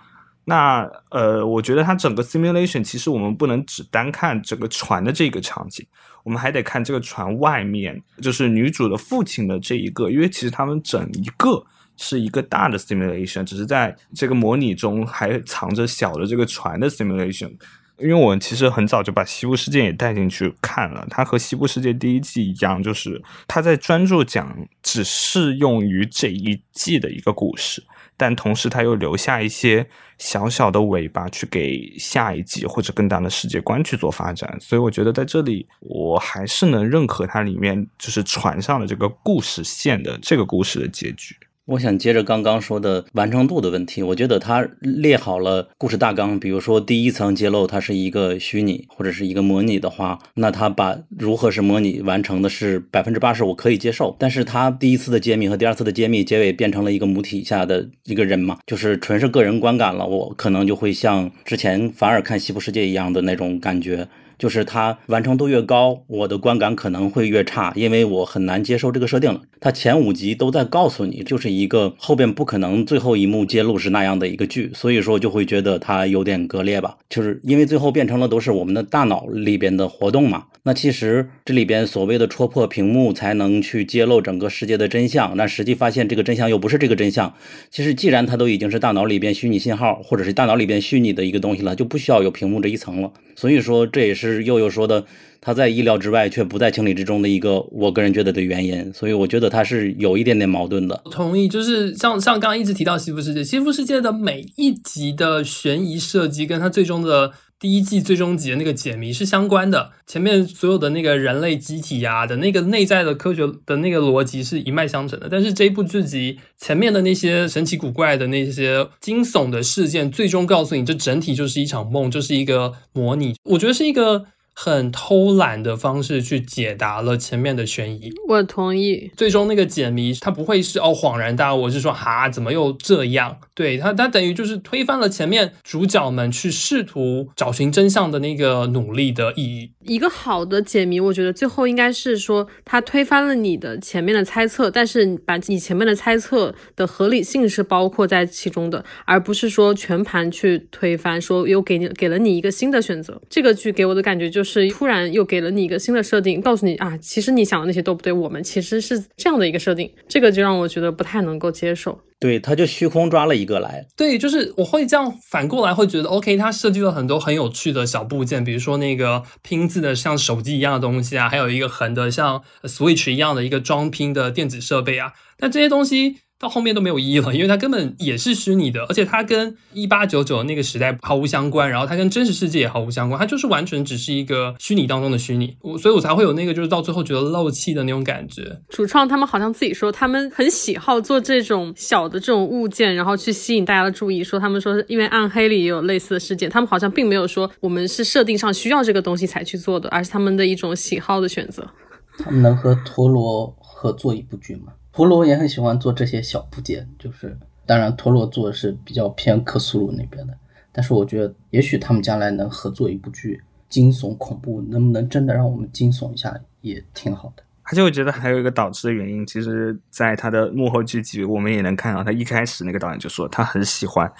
那呃，我觉得它整个 simulation 其实我们不能只单看整个船的这个场景，我们还得看这个船外面，就是女主的父亲的这一个，因为其实他们整一个是一个大的 simulation，只是在这个模拟中还藏着小的这个船的 simulation。因为我其实很早就把《西部世界》也带进去看了，它和《西部世界》第一季一样，就是它在专注讲只适用于这一季的一个故事。但同时，它又留下一些小小的尾巴，去给下一季或者更大的世界观去做发展。所以，我觉得在这里，我还是能认可它里面就是船上的这个故事线的这个故事的结局。我想接着刚刚说的完成度的问题，我觉得他列好了故事大纲，比如说第一层揭露它是一个虚拟或者是一个模拟的话，那他把如何是模拟完成的是百分之八十，我可以接受。但是他第一次的揭秘和第二次的揭秘结尾变成了一个母体下的一个人嘛，就是纯是个人观感了，我可能就会像之前反而看《西部世界》一样的那种感觉。就是它完成度越高，我的观感可能会越差，因为我很难接受这个设定了。它前五集都在告诉你，就是一个后边不可能最后一幕揭露是那样的一个剧，所以说就会觉得它有点割裂吧。就是因为最后变成了都是我们的大脑里边的活动嘛。那其实这里边所谓的戳破屏幕才能去揭露整个世界的真相，那实际发现这个真相又不是这个真相。其实既然它都已经是大脑里边虚拟信号，或者是大脑里边虚拟的一个东西了，就不需要有屏幕这一层了。所以说这也是悠悠说的，他在意料之外却不在情理之中的一个我个人觉得的原因。所以我觉得他是有一点点矛盾的。同意，就是像像刚刚一直提到西部世界，西部世界的每一集的悬疑设计跟它最终的。第一季最终集的那个解谜是相关的，前面所有的那个人类机体呀的那个内在的科学的那个逻辑是一脉相承的，但是这一部剧集前面的那些神奇古怪的那些惊悚的事件，最终告诉你这整体就是一场梦，就是一个模拟，我觉得是一个。很偷懒的方式去解答了前面的悬疑，我同意。最终那个解谜，它不会是哦恍然大悟，是说哈怎么又这样？对他，他等于就是推翻了前面主角们去试图找寻真相的那个努力的意义。一个好的解谜，我觉得最后应该是说，他推翻了你的前面的猜测，但是把你前面的猜测的合理性是包括在其中的，而不是说全盘去推翻，说又给你给了你一个新的选择。这个剧给我的感觉就是。是突然又给了你一个新的设定，告诉你啊，其实你想的那些都不对，我们其实是这样的一个设定，这个就让我觉得不太能够接受。对，他就虚空抓了一个来。对，就是我会这样反过来会觉得，OK，他设计了很多很有趣的小部件，比如说那个拼字的像手机一样的东西啊，还有一个横的像 Switch 一样的一个装拼的电子设备啊，那这些东西。到后面都没有意义了，因为它根本也是虚拟的，而且它跟一八九九那个时代毫无相关，然后它跟真实世界也毫无相关，它就是完全只是一个虚拟当中的虚拟，我所以我才会有那个就是到最后觉得漏气的那种感觉。主创他们好像自己说，他们很喜好做这种小的这种物件，然后去吸引大家的注意。说他们说是因为暗黑里也有类似的事件，他们好像并没有说我们是设定上需要这个东西才去做的，而是他们的一种喜好的选择。他们能和陀螺合作一部剧吗？陀螺也很喜欢做这些小部件，就是当然陀螺做的是比较偏克苏鲁那边的，但是我觉得也许他们将来能合作一部剧，惊悚恐怖，能不能真的让我们惊悚一下也挺好的。而且我觉得还有一个导致的原因，其实在他的幕后剧集，我们也能看到，他一开始那个导演就说他很喜欢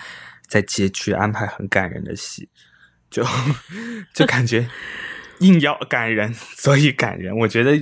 在街区安排很感人的戏，就 就感觉硬要感人，所以感人。我觉得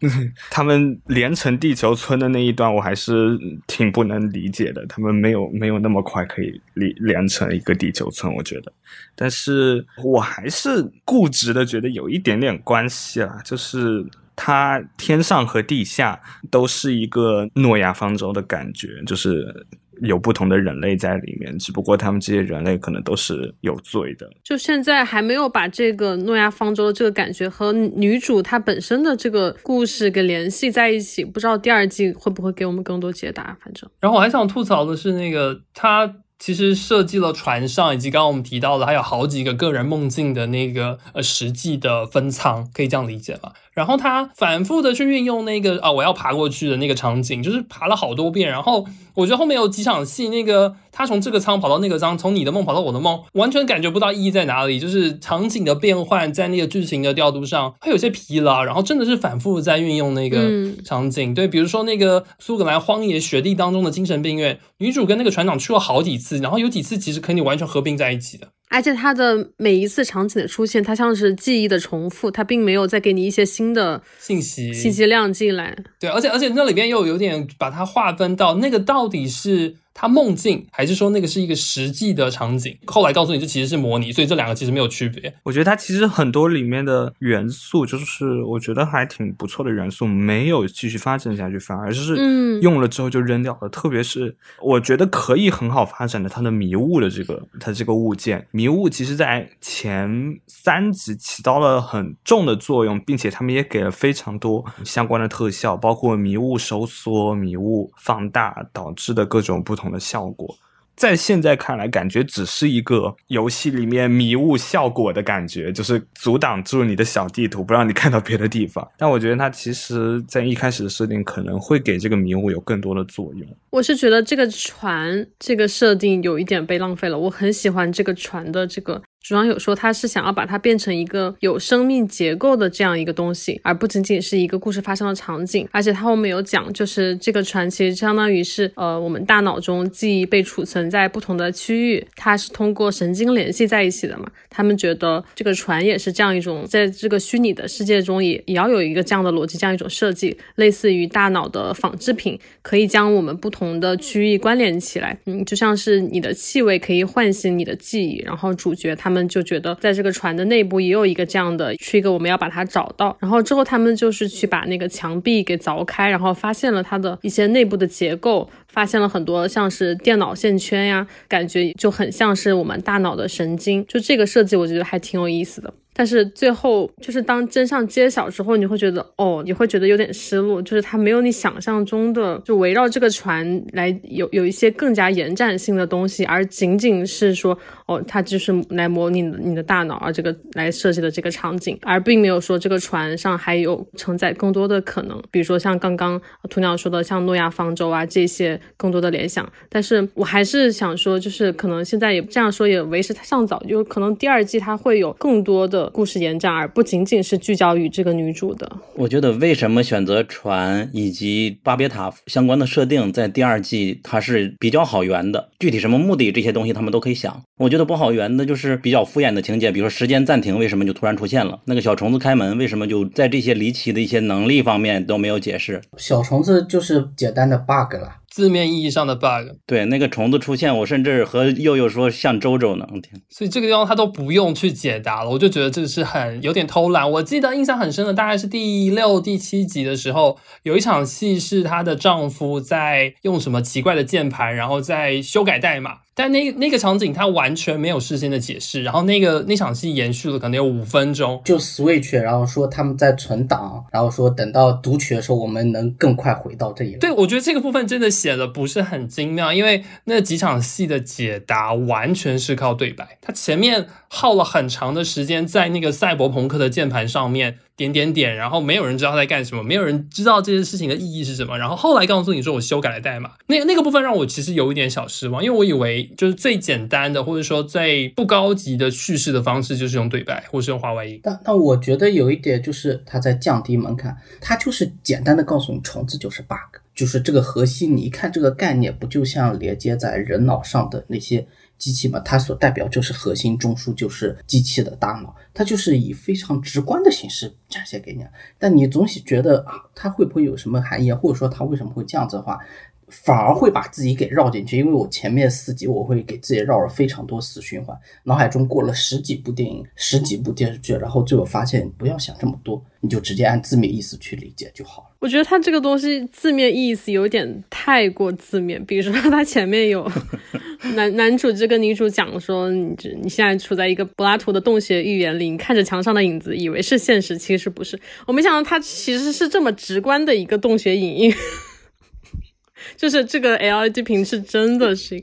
他们连成地球村的那一段，我还是挺不能理解的。他们没有没有那么快可以连连成一个地球村，我觉得。但是我还是固执的觉得有一点点关系啦，就是它天上和地下都是一个诺亚方舟的感觉，就是有不同的人类在里面，只不过他们这些人类可能都是有罪的。就现在还没有把这个诺亚方舟的这个感觉和女主她本身的这个故事给联系在一起，不知道第二季会不会给我们更多解答。反正然后我还想吐槽的是，那个他其实设计了船上，以及刚刚我们提到的，还有好几个个人梦境的那个呃实际的分仓，可以这样理解吗？然后他反复的去运用那个啊我要爬过去的那个场景，就是爬了好多遍。然后我觉得后面有几场戏，那个他从这个舱跑到那个舱，从你的梦跑到我的梦，完全感觉不到意义在哪里，就是场景的变换在那个剧情的调度上会有些疲劳，然后真的是反复在运用那个嗯场景。对，比如说那个苏格兰荒野雪地当中的精神病院，女主跟那个船长去了好几次，然后有几次其实可以完全合并在一起的。而且它的每一次场景的出现，它像是记忆的重复，它并没有再给你一些新的信息信息量进来。对，而且而且那里边又有点把它划分到那个到底是他梦境，还是说那个是一个实际的场景？后来告诉你这其实是模拟，所以这两个其实没有区别。我觉得它其实很多里面的元素，就是我觉得还挺不错的元素，没有继续发展下去，反而是嗯用了之后就扔掉了。特别是我觉得可以很好发展的它的迷雾的这个它这个物件，迷雾其实在前三集起到了很重的作用，并且他们也给了非常多相关的特效，包括迷雾收缩、迷雾放大导致的各种不同同的效果。在现在看来，感觉只是一个游戏里面迷雾效果的感觉，就是阻挡住你的小地图，不让你看到别的地方。但我觉得它其实在一开始的设定可能会给这个迷雾有更多的作用。我是觉得这个船这个设定有一点被浪费了。我很喜欢这个船的这个主创有说他是想要把它变成一个有生命结构的这样一个东西，而不仅仅是一个故事发生的场景。而且他后面有讲，就是这个船其实相当于是呃我们大脑中记忆被储存在不同的区域，它是通过神经联系在一起的嘛。他们觉得这个船也是这样一种，在这个虚拟的世界中也也要有一个这样的逻辑，这样一种设计，类似于大脑的仿制品，可以将我们不同的区域关联起来。嗯，就像是你的气味可以唤醒你的记忆，然后主角他他们就觉得在这个船的内部也有一个这样的区隔我们要把它找到。然后之后他们就是去把那个墙壁给凿开，然后发现了它的一些内部的结构。发现了很多像是电脑线圈呀，感觉就很像是我们大脑的神经。就这个设计，我觉得还挺有意思的。但是最后就是当真相揭晓之后，你会觉得哦，你会觉得有点失落，就是它没有你想象中的就围绕这个船来有有一些更加延展性的东西，而仅仅是说哦，它就是来模拟你的大脑，啊这个来设计的这个场景，而并没有说这个船上还有承载更多的可能，比如说像刚刚鸵鸟说的，像诺亚方舟啊这些更多的联想。但是我还是想说，就是可能现在也这样说也为时尚早，就可能第二季它会有更多的故事延展，而不仅仅是聚焦于这个女主的。我觉得为什么选择船以及巴别塔相关的设定在第二季它是比较好圆的，具体什么目的这些东西他们都可以想。我觉得不好圆的就是比较敷衍的情节，比如说时间暂停为什么就突然出现了，那个小虫子开门为什么就在这些离奇的一些能力方面都没有解释。小虫子就是简单的 bug 了。字面意义上的 bug。对，那个虫子出现，我甚至和佑佑说像周周呢。我天，所以这个地方他都不用去解答了，我就觉得这是很有点偷懒。我记得印象很深的大概是第六、第七集的时候，有一场戏是她的丈夫在用什么奇怪的键盘，然后在修改代码。但那那个场景他完全没有事先的解释，然后那个那场戏延续了可能有五分钟，就 Switch，然后说他们在存档，然后说等到读取的时候，我们能更快回到这里来。对，我觉得这个部分真的写的不是很精妙，因为那几场戏的解答完全是靠对白，他前面耗了很长的时间在那个赛博朋克的键盘上面点点点，然后没有人知道他在干什么，没有人知道这件事情的意义是什么，然后后来告诉你说我修改了代码，那那个部分让我其实有一点小失望，因为我以为就是最简单的或者说最不高级的叙事的方式就是用对白或是用话外音。但但我觉得有一点就是他在降低门槛，他就是简单的告诉你虫子就是 bug，就是这个核心，你一看这个概念不就像连接在人脑上的那些机器嘛？它所代表就是核心中枢，就是机器的大脑，它就是以非常直观的形式展现给你。但你总是觉得啊，它会不会有什么含义，或者说它为什么会这样子的话？反而会把自己给绕进去，因为我前面四集我会给自己绕了非常多死循环，脑海中过了十几部电影、十几部电视剧，然后最后发现不要想这么多，你就直接按字面意思去理解就好了。我觉得他这个东西字面意思有点太过字面，比如说他前面有 男男主就跟女主讲说，你这你现在处在一个柏拉图的洞穴寓言里，你看着墙上的影子，以为是现实，其实不是。我没想到他其实是这么直观的一个洞穴影印。就是这个 LED 屏是真的是，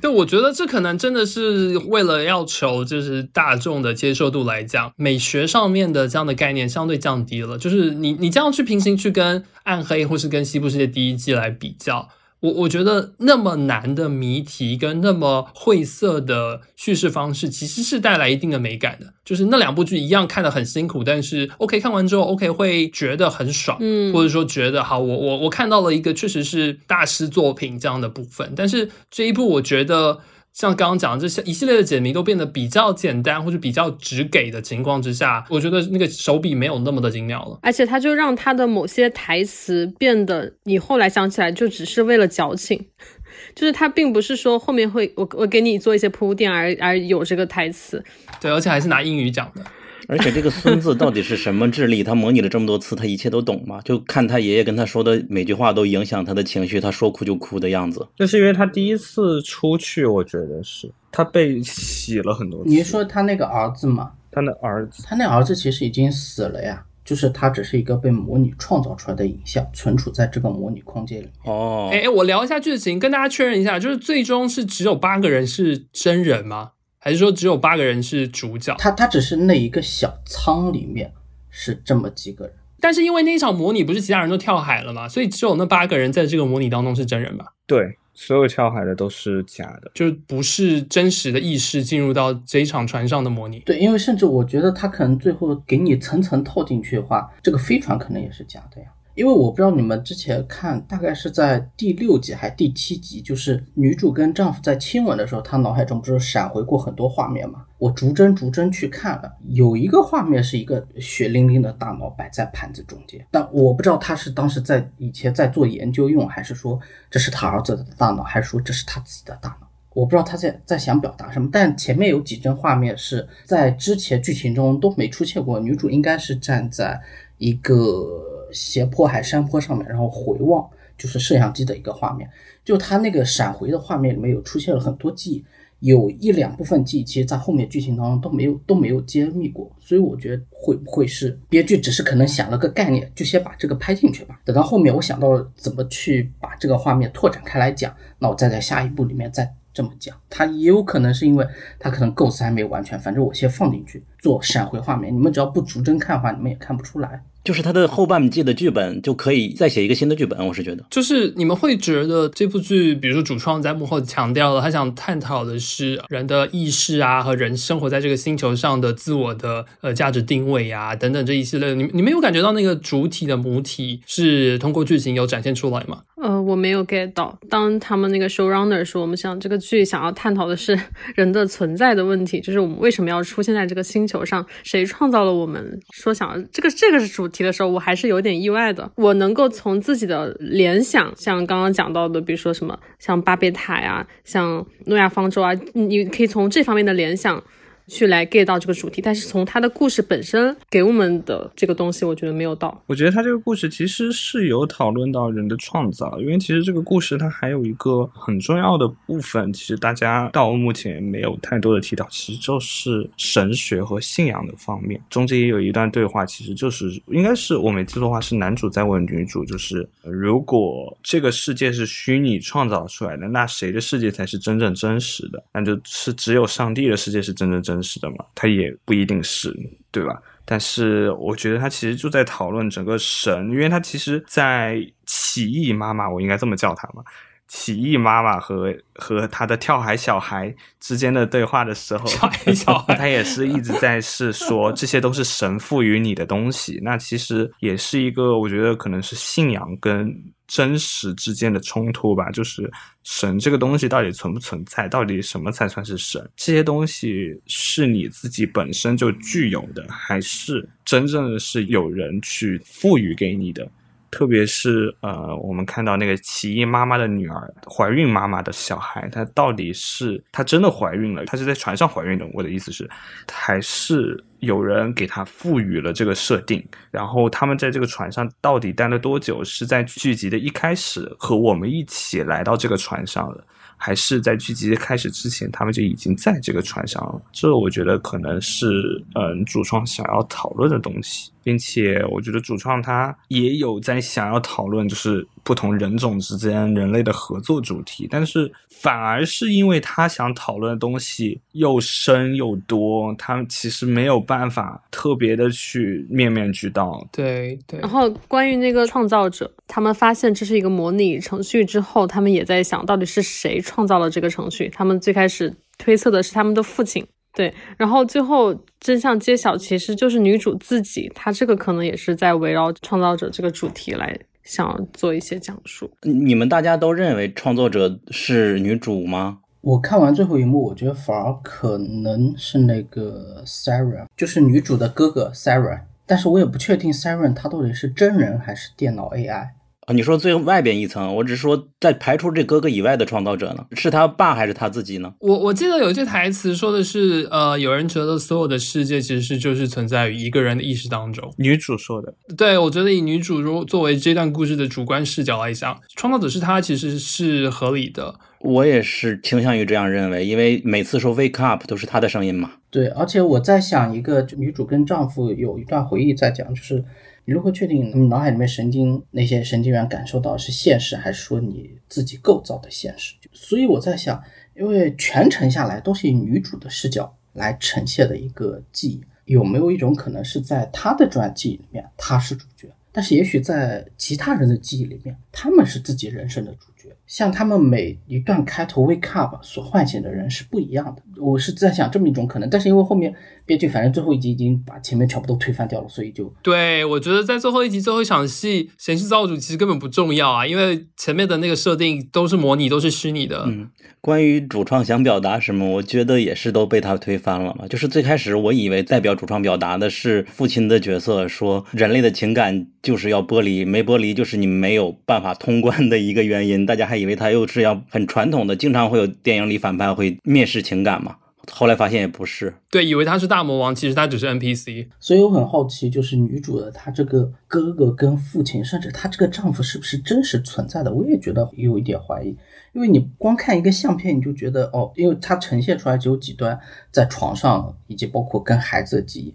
对，我觉得这可能真的是为了要求就是大众的接受度来讲，美学上面的这样的概念相对降低了。就是你你这样去平行去跟暗黑或是跟西部世界第一季来比较。我我觉得那么难的谜题跟那么晦涩的叙事方式，其实是带来一定的美感的。就是那两部剧一样看得很辛苦，但是 OK 看完之后 OK 会觉得很爽，嗯或者说觉得好，我我我看到了一个确实是大师作品这样的部分。但是这一部我觉得。像刚刚讲的这些一系列的解谜都变得比较简单或者比较直给的情况之下，我觉得那个手笔没有那么的精妙了。而且他就让他的某些台词变得，你后来想起来就只是为了矫情，就是他并不是说后面会我我给你做一些铺垫而而有这个台词。对，而且还是拿英语讲的。而且这个孙子到底是什么智力？他模拟了这么多次，他一切都懂吗？就看他爷爷跟他说的每句话都影响他的情绪，他说哭就哭的样子。就是因为他第一次出去，我觉得是他被洗了很多次。你是说他那个儿子吗？他的儿子，他那儿子其实已经死了呀，就是他只是一个被模拟创造出来的影像，存储在这个模拟空间里面。哦，哎，我聊一下剧情，跟大家确认一下，就是最终是只有八个人是真人吗？还是说只有八个人是主角？他他只是那一个小仓里面是这么几个人。但是因为那一场模拟不是其他人都跳海了嘛，所以只有那八个人在这个模拟当中是真人吧？对，所有跳海的都是假的。就不是真实的意识进入到这一场船上的模拟。对，因为甚至我觉得他可能最后给你层层套进去的话，这个飞船可能也是假的呀。因为我不知道你们之前看，大概是在第六集还是第七集，就是女主跟丈夫在亲吻的时候，她脑海中不是闪回过很多画面嘛？我逐帧逐帧去看了，有一个画面是一个血淋淋的大脑摆在盘子中间，但我不知道他是当时在以前在做研究用，还是说这是他儿子的大脑，还是说这是他自己的大脑。我不知道他在在想表达什么，但前面有几帧画面是在之前剧情中都没出现过。女主应该是站在一个斜坡还山坡上面，然后回望，就是摄像机的一个画面。就他那个闪回的画面里面有出现了很多记忆，有一两部分记忆，其实在后面剧情当中都没有都没有揭秘过。所以我觉得会不会是编剧只是可能想了个概念，就先把这个拍进去吧。等到后面我想到怎么去把这个画面拓展开来讲，那我再在下一步里面再。这么讲，它也有可能是因为它可能构思还没有完全，反正我先放进去做闪回画面，你们只要不逐帧看的话，你们也看不出来。就是他的后半季的剧本就可以再写一个新的剧本，我是觉得。就是你们会觉得这部剧，比如说主创在幕后强调了，他想探讨的是人的意识啊，和人生活在这个星球上的自我的呃价值定位呀等等这一系列。你你没有感觉到那个主体的母体是通过剧情有展现出来吗？呃，我没有 get 到。当他们那个 showrunner 说我们想这个剧想要探讨的是 人的存在的问题，就是我们为什么要出现在这个星球上，谁创造了我们？说想这个这个是主题的时候，我还是有点意外的。我能够从自己的联想，像刚刚讲到的，比如说什么像巴别塔呀，像诺亚方舟啊，你可以从这方面的联想。去来 get 到这个主题，但是从它的故事本身给我们的这个东西，我觉得没有到。我觉得他这个故事其实是有讨论到人的创造，因为其实这个故事它还有一个很重要的部分，其实大家到目前没有太多的提到，其实就是神学和信仰的方面。中间也有一段对话，其实就是应该是我没记错的话，是男主在问女主，就是如果这个世界是虚拟创造出来的，那谁的世界才是真正真实的？那就是只有上帝的世界是真正真实的嘛？它也不一定是，对吧？但是我觉得他其实就在讨论整个神，因为他其实，在起义妈妈，我应该这么叫他嘛？起义妈妈和和他的跳海小孩之间的对话的时候，跳海小孩 他也是一直在是说 这些都是神赋予你的东西。那其实也是一个，我觉得可能是信仰跟真实之间的冲突吧。就是神这个东西到底存不存在？到底什么才算是神？这些东西是你自己本身就具有的，还是真正的是有人去赋予给你的？特别是呃，我们看到那个奇异妈妈的女儿怀孕妈妈的小孩，她到底是她真的怀孕了？她是在船上怀孕的？我的意思是，还是有人给她赋予了这个设定？然后他们在这个船上到底待了多久？是在剧集的一开始和我们一起来到这个船上的？还是在剧集开始之前，他们就已经在这个船上了。这我觉得可能是嗯主创想要讨论的东西，并且我觉得主创他也有在想要讨论，就是不同人种之间人类的合作主题。但是反而是因为他想讨论的东西又深又多，他们其实没有办法特别的去面面俱到。对对然，后关于那个创造者，他们发现这是一个模拟程序之后，他们也在想到底是谁创造了这个程序。他们最开始推测的是他们的父亲，对，然后最后真相揭晓，其实就是女主自己。她这个可能也是在围绕创造者这个主题来想做一些讲述。你们大家都认为创作者是女主吗？我看完最后一幕，我觉得反而可能是那个 Sarah，就是女主的哥哥 Sarah，但是我也不确定 Sarah 他到底是真人还是电脑 AI。啊，你说最外边一层，我只是说在排除这哥哥以外的创造者呢，是他爸还是他自己呢？我我记得有一句台词说的是，呃，有人觉得所有的世界其实是就是存在于一个人的意识当中。女主说的，对，我觉得以女主如作为这段故事的主观视角来讲，创造者是她，其实是合理的。我也是倾向于这样认为，因为每次说 “wake up” 都是她的声音嘛。对，而且我在想一个，女主跟丈夫有一段回忆在讲，就是你如何确定你脑海里面神经那些神经元感受到是现实，还是说你自己构造的现实？所以我在想，因为全程下来都是以女主的视角来呈现的一个记忆，有没有一种可能是在她的传记里面她是主角，但是也许在其他人的记忆里面，他们是自己人生的主角。像他们每一段开头 wake up 所唤醒的人是不一样的。我是在想这么一种可能，但是因为后面编剧反正最后一集已经把前面全部都推翻掉了，所以就对，我觉得在最后一集最后一场戏，谁是造主其实根本不重要啊，因为前面的那个设定都是模拟，都是虚拟的。嗯，关于主创想表达什么，我觉得也是都被他推翻了嘛。就是最开始我以为代表主创表达的是父亲的角色，说人类的情感就是要剥离，没剥离就是你没有办法通关的一个原因。大家还以为他又是要很传统的，经常会有电影里反派会蔑视情感嘛。后来发现也不是，对，以为他是大魔王，其实他只是 NPC。所以我很好奇，就是女主的她这个哥哥跟父亲，甚至她这个丈夫是不是真实存在的？我也觉得有一点怀疑，因为你光看一个相片，你就觉得哦，因为它呈现出来只有几段在床上，以及包括跟孩子的记忆，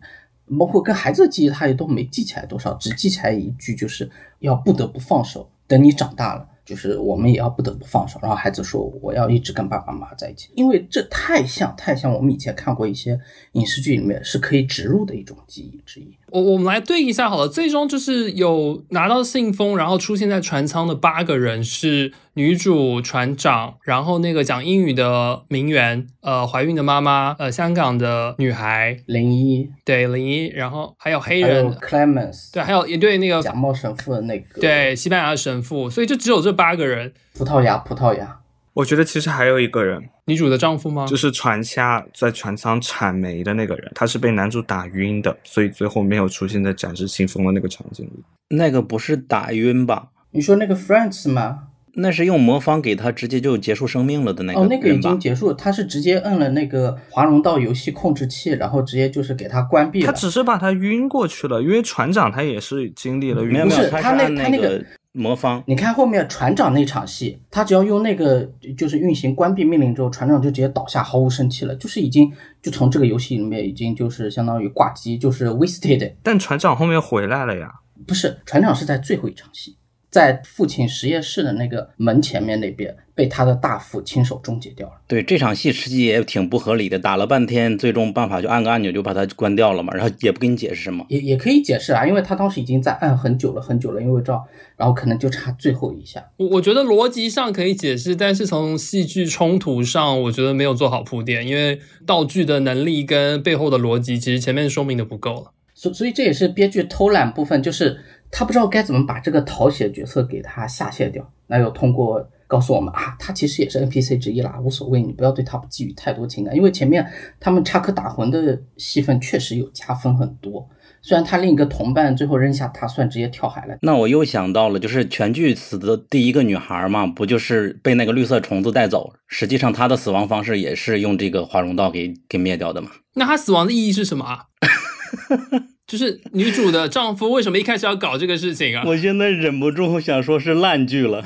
包括跟孩子的记忆，他也都没记起来多少，只记起来一句，就是要不得不放手，等你长大了。就是我们也要不得不放手，然后孩子说我要一直跟爸爸妈妈在一起，因为这太像太像我们以前看过一些影视剧里面是可以植入的一种记忆之一。我我们来对一下好了，最终就是有拿到信封，然后出现在船舱的八个人是女主、船长，然后那个讲英语的名媛，呃，怀孕的妈妈，呃，香港的女孩，零一，对林一，然后还有黑人，Clemens，对，还有也对那个假冒神父的那个，，对西班牙的神父，所以就只有这八个人。葡萄牙，葡萄牙，我觉得其实还有一个人，女主的丈夫吗？就是船下在船舱铲煤的那个人，他是被男主打晕的，所以最后没有出现在展示信封的那个场景里。那个不是打晕吧？你说那个 Friends 吗？那是用魔方给他直接就结束生命了的那个哦，那个已经结束，他是直接摁了那个华容道游戏控制器，然后直接就是给他关闭了。他只是把他晕过去了，因为船长他也是经历了晕过去没有没有，他不是他那他那个个魔方。你看后面船长那场戏，他只要用那个就是运行关闭命令之后，船长就直接倒下，毫无生气了，就是已经就从这个游戏里面已经就是相当于挂机，就是 wasted。但船长后面回来了呀。不是船长是在最后一场戏，在父亲实验室的那个门前面那边被他的大副亲手终结掉了。对这场戏实际也挺不合理的，打了半天，最终办法就按个按钮就把它关掉了嘛，然后也不给你解释什么。也也可以解释啊，因为他当时已经在按很久了很久了，因为这样，然后可能就差最后一下。我我觉得逻辑上可以解释，但是从戏剧冲突上，我觉得没有做好铺垫，因为道具的能力跟背后的逻辑，其实前面说明的不够了。所所以这也是编剧偷懒部分，就是他不知道该怎么把这个讨喜的角色给他下线掉，那又通过告诉我们啊，他其实也是 NPC 之一啦，无所谓，你不要对他寄予太多情感，因为前面他们插科打诨的戏份确实有加分很多。虽然他另一个同伴最后扔下他算直接跳海了，那我又想到了，就是全剧死的第一个女孩嘛，不就是被那个绿色虫子带走？实际上她的死亡方式也是用这个华容道给给灭掉的嘛。那她死亡的意义是什么啊？就是女主的丈夫为什么一开始要搞这个事情啊？我现在忍不住想说是烂剧了。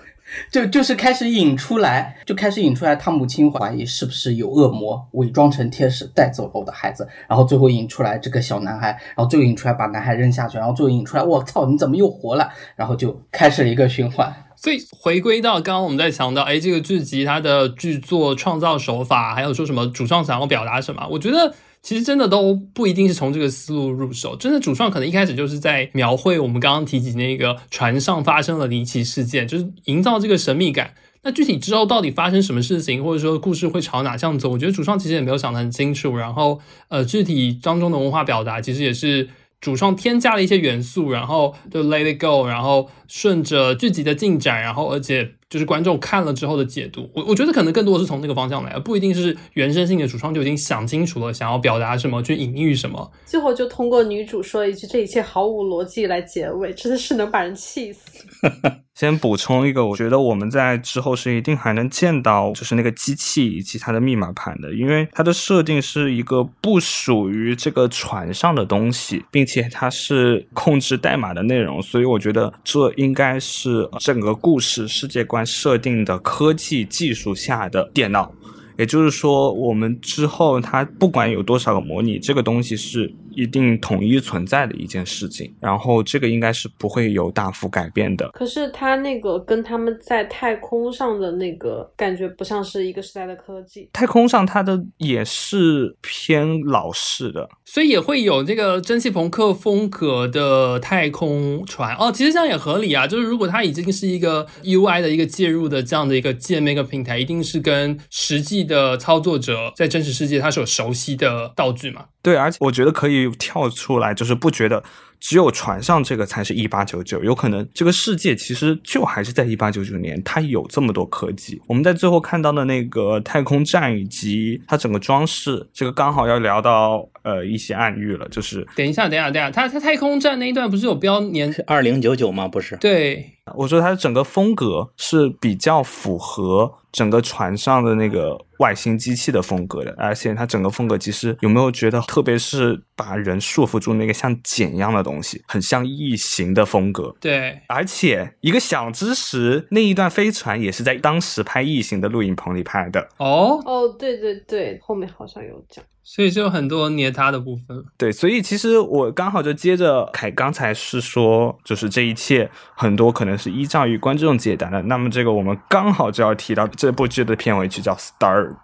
就就是开始引出来，就开始引出来，他母亲怀疑是不是有恶魔伪装成天使带走了我的孩子，然后最后引出来这个小男孩，然后最后引出来把男孩扔下去，然后最后引出来，我操，你怎么又活了？然后就开始了一个循环。所以回归到刚刚我们在强调，哎，这个剧集它的剧作创造手法，还有说什么主创想要表达什么，我觉得。其实真的都不一定是从这个思路入手，真的主创可能一开始就是在描绘我们刚刚提及那个船上发生了离奇事件，就是营造这个神秘感。那具体之后到底发生什么事情，或者说故事会朝哪向走，我觉得主创其实也没有想得很清楚。然后，呃，具体当中的文化表达其实也是主创添加了一些元素，然后就 let it go，然后顺着剧集的进展，然后而且。就是观众看了之后的解读，我我觉得可能更多是从那个方向来，而不一定是原生性的主创就已经想清楚了想要表达什么，去隐喻什么。最后就通过女主说一句“这一切毫无逻辑”来结尾，真的是能把人气死。先补充一个，我觉得我们在之后是一定还能见到，就是那个机器以及它的密码盘的，因为它的设定是一个不属于这个船上的东西，并且它是控制代码的内容，所以我觉得这应该是整个故事世界观设定的科技技术下的电脑。也就是说，我们之后它不管有多少个模拟，这个东西是一定统一存在的一件事情。然后这个应该是不会有大幅改变的。可是它那个跟他们在太空上的那个感觉不像是一个时代的科技。太空上它的也是偏老式的，所以也会有这个蒸汽朋克风格的太空船哦。其实这样也合理啊，就是如果它已经是一个 UI 的一个介入的这样的一个界面跟平台，一定是跟实际的操作者在真实世界它是有熟悉的道具嘛。对，而且我觉得可以跳出来，就是不觉得只有船上这个才是一八九九，有可能这个世界其实就还是在一八九九年，它有这么多科技。我们在最后看到的那个太空站以及它整个装饰，这个刚好要聊到呃一些暗喻了，就是等一下，等一下，等一下，它它太空站那一段不是有标年？二零九九吗？不是，对，我说它的整个风格是比较符合整个船上的那个外星机器的风格的，而且它整个风格其实有没有觉得，特别是把人束缚住那个像茧一样的东西，很像异形的风格。对，而且一个小知识，那一段飞船也是在当时拍异形的录影棚里拍的。哦，哦，对对对，后面好像有讲。所以就有很多捏他的部分。对，所以其实我刚好就接着凯刚才是说，就是这一切很多可能是依仗于观众解答的。那么这个我们刚好就要提到这部剧的片尾曲叫《Starman》。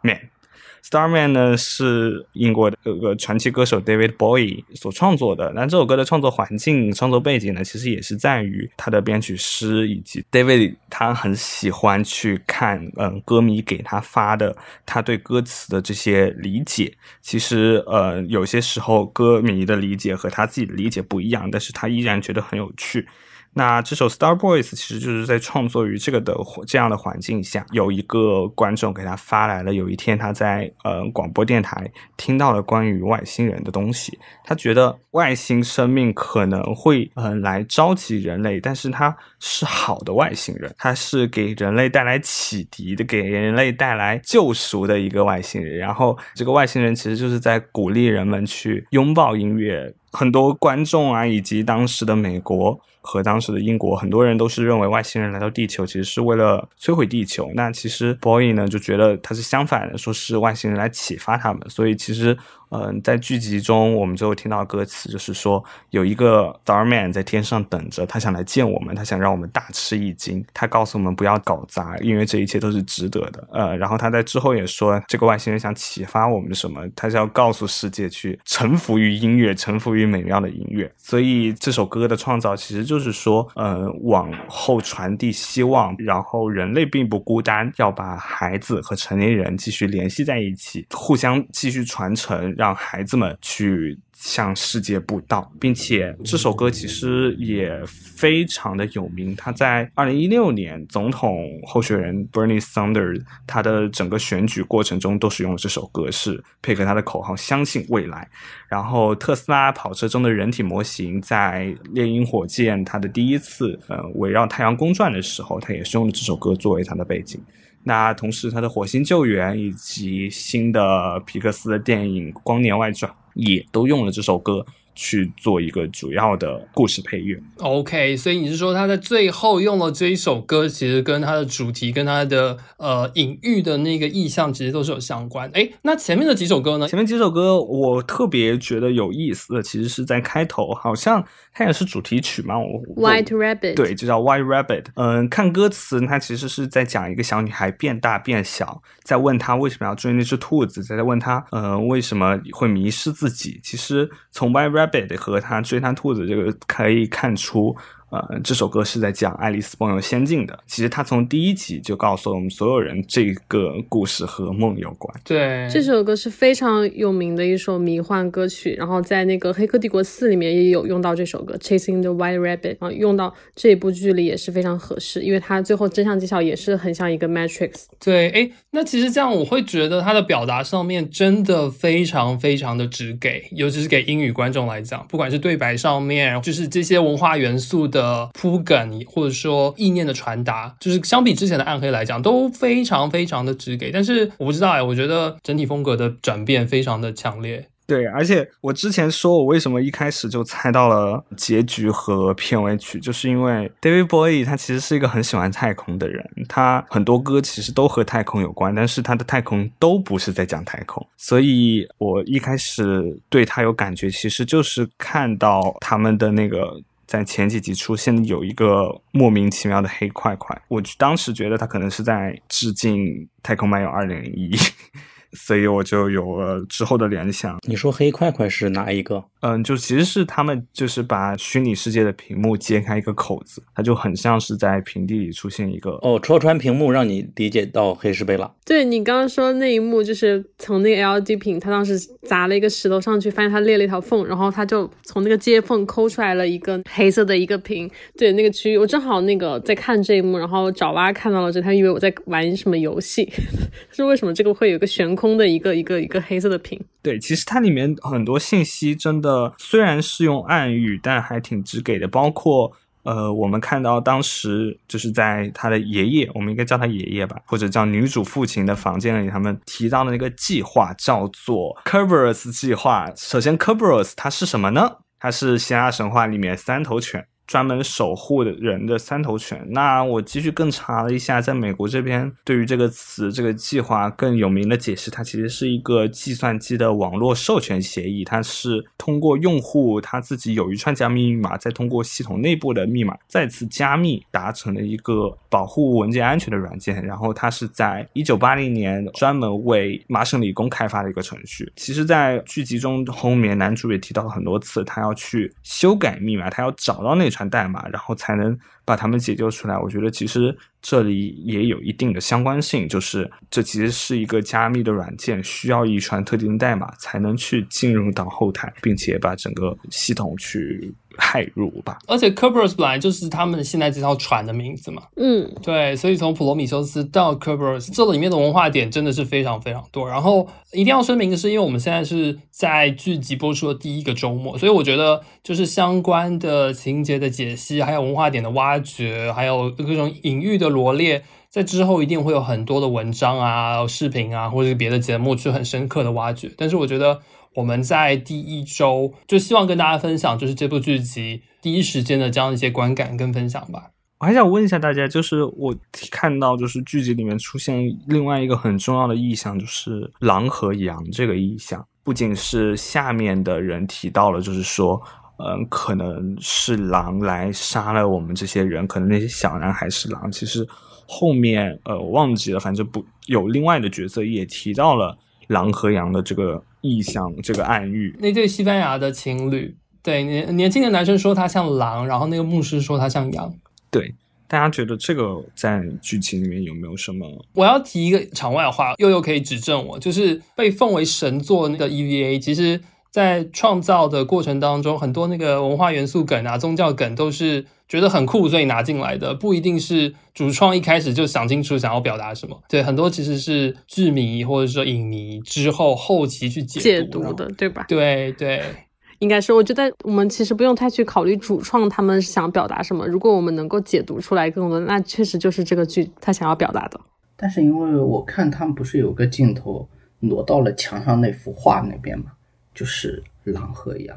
Starman 呢是英国的这个传奇歌手 David Bowie 所创作的。那这首歌的创作环境、创作背景呢，其实也是在于他的编曲师以及 David 他很喜欢去看，嗯，歌迷给他发的他对歌词的这些理解。其实，呃，有些时候歌迷的理解和他自己的理解不一样，但是他依然觉得很有趣。那这首《Star Boys》其实就是在创作于这个的这样的环境下，有一个观众给他发来了，有一天他在呃广播电台听到了关于外星人的东西，他觉得外星生命可能会呃来召集人类，但是他是好的外星人，他是给人类带来启迪的，给人类带来救赎的一个外星人。然后这个外星人其实就是在鼓励人们去拥抱音乐。很多观众啊，以及当时的美国和当时的英国，很多人都是认为外星人来到地球其实是为了摧毁地球。那其实 Boy 呢就觉得他是相反的，说是外星人来启发他们。所以其实。嗯，在剧集中，我们最后听到歌词就是说，有一个 Starman 在天上等着，他想来见我们，他想让我们大吃一惊。他告诉我们不要搞砸，因为这一切都是值得的。呃，然后他在之后也说，这个外星人想启发我们什么？他是要告诉世界去臣服于音乐，臣服于美妙的音乐。所以这首歌的创造其实就是说，呃，往后传递希望，然后人类并不孤单，要把孩子和成年人继续联系在一起，互相继续传承。让孩子们去向世界布道，并且这首歌其实也非常的有名。他在二零一六年总统候选人 Bernie Sanders 他的整个选举过程中都是用了这首歌，是配合他的口号“相信未来”。然后特斯拉跑车中的人体模型在猎鹰火箭它的第一次呃围绕太阳公转的时候，他也是用了这首歌作为它的背景。那同时，他的《火星救援》以及新的皮克斯的电影《光年外传》也都用了这首歌。去做一个主要的故事配乐。OK，所以你是说他在最后用了这一首歌，其实跟他的主题、跟他的呃隐喻的那个意象，其实都是有相关。哎，那前面的几首歌呢？前面几首歌我特别觉得有意思的，其实是在开头，好像它也是主题曲嘛。White Rabbit，对，就叫 White Rabbit。嗯，看歌词，它其实是在讲一个小女孩变大变小，在问她为什么要追那只兔子，在问她，呃，为什么会迷失自己。其实从 White Rabbit。和他追他兔子这个可以看出。呃，这首歌是在讲爱丽丝梦游仙境的。其实他从第一集就告诉了我们所有人，这个故事和梦有关。对，这首歌是非常有名的一首迷幻歌曲。然后在那个《黑客帝国四》里面也有用到这首歌《Chasing the White Rabbit》啊，用到这一部剧里也是非常合适，因为它最后真相揭晓也是很像一个 Matrix。对，哎，那其实这样我会觉得它的表达上面真的非常非常的直给，尤其是给英语观众来讲，不管是对白上面，就是这些文化元素的。的铺梗或者说意念的传达，就是相比之前的暗黑来讲，都非常非常的直给。但是我不知道哎，我觉得整体风格的转变非常的强烈。对，而且我之前说我为什么一开始就猜到了结局和片尾曲，就是因为 David Bowie 他其实是一个很喜欢太空的人，他很多歌其实都和太空有关，但是他的太空都不是在讲太空，所以我一开始对他有感觉，其实就是看到他们的那个。在前几集出现有一个莫名其妙的黑块块，我当时觉得他可能是在致敬《太空漫游二零零一》。所以我就有了之后的联想。你说黑块块是哪一个？嗯，就其实是他们就是把虚拟世界的屏幕揭开一个口子，它就很像是在平地里出现一个哦，戳穿屏幕，让你理解到黑石贝拉。对你刚刚说那一幕，就是从那个 LED 屏，他当时砸了一个石头上去，发现它裂了一条缝，然后他就从那个接缝抠出来了一个黑色的一个屏。对，那个区域我正好那个在看这一幕，然后爪哇看到了这，他以为我在玩什么游戏，是为什么这个会有个悬空的一个一个一个黑色的屏？对，其实它里面很多信息真的虽然是用暗语，但还挺直给的。包括呃，我们看到当时就是在他的爷爷，我们应该叫他爷爷吧，或者叫女主父亲的房间里，他们提到的那个计划叫做 Kerberos 计划。首先，Kerberos 它是什么呢？它是希腊神话里面三头犬。专门守护的人的三头犬。那我继续更查了一下，在美国这边对于这个词、这个计划更有名的解释，它其实是一个计算机的网络授权协议。它是通过用户他自己有一串加密密码，再通过系统内部的密码再次加密，达成了一个保护文件安全的软件。然后它是在一九八零年专门为麻省理工开发的一个程序。其实，在剧集中后面，男主也提到了很多次，他要去修改密码，他要找到那。传代码，然后才能把他们解救出来。我觉得其实这里也有一定的相关性，就是这其实是一个加密的软件，需要一串特定的代码才能去进入到后台，并且把整个系统去骇入吧。而且 Kerberos 本来就是他们现在这条船的名字嘛，嗯，对，所以从普罗米修斯到 Kerberos，这里面的文化点真的是非常非常多。然后一定要声明的是，因为我们现在是在剧集播出的第一个周末，所以我觉得就是相关的情节的解析，还有文化点的挖掘，还有各种隐喻的罗列，在之后一定会有很多的文章啊、视频啊，或者是别的节目去很深刻的挖掘。但是我觉得我们在第一周就希望跟大家分享，就是这部剧集第一时间的这样一些观感跟分享吧。我还想问一下大家，就是我看到就是剧集里面出现另外一个很重要的意象，就是狼和羊这个意象。不仅是下面的人提到了，就是说，嗯，可能是狼来杀了我们这些人，可能那些小男孩是狼。其实后面呃我忘记了，反正不有另外的角色也提到了狼和羊的这个意象，这个暗喻。那对西班牙的情侣，对年年轻的男生说他像狼，然后那个牧师说他像羊。对，大家觉得这个在剧情里面有没有什么？我要提一个场外话，悠悠可以指正我，就是被奉为神作那个 EVA，其实在创造的过程当中，很多那个文化元素梗啊、宗教梗都是觉得很酷，所以拿进来的，不一定是主创一开始就想清楚想要表达什么。对，很多其实是剧迷或者说影迷之后后期去解解读读的，对吧？对对。应该是，我觉得我们其实不用太去考虑主创他们想表达什么，如果我们能够解读出来更多，那确实就是这个剧他想要表达的。但是因为我看他们不是有个镜头挪到了墙上那幅画那边嘛，就是狼和羊。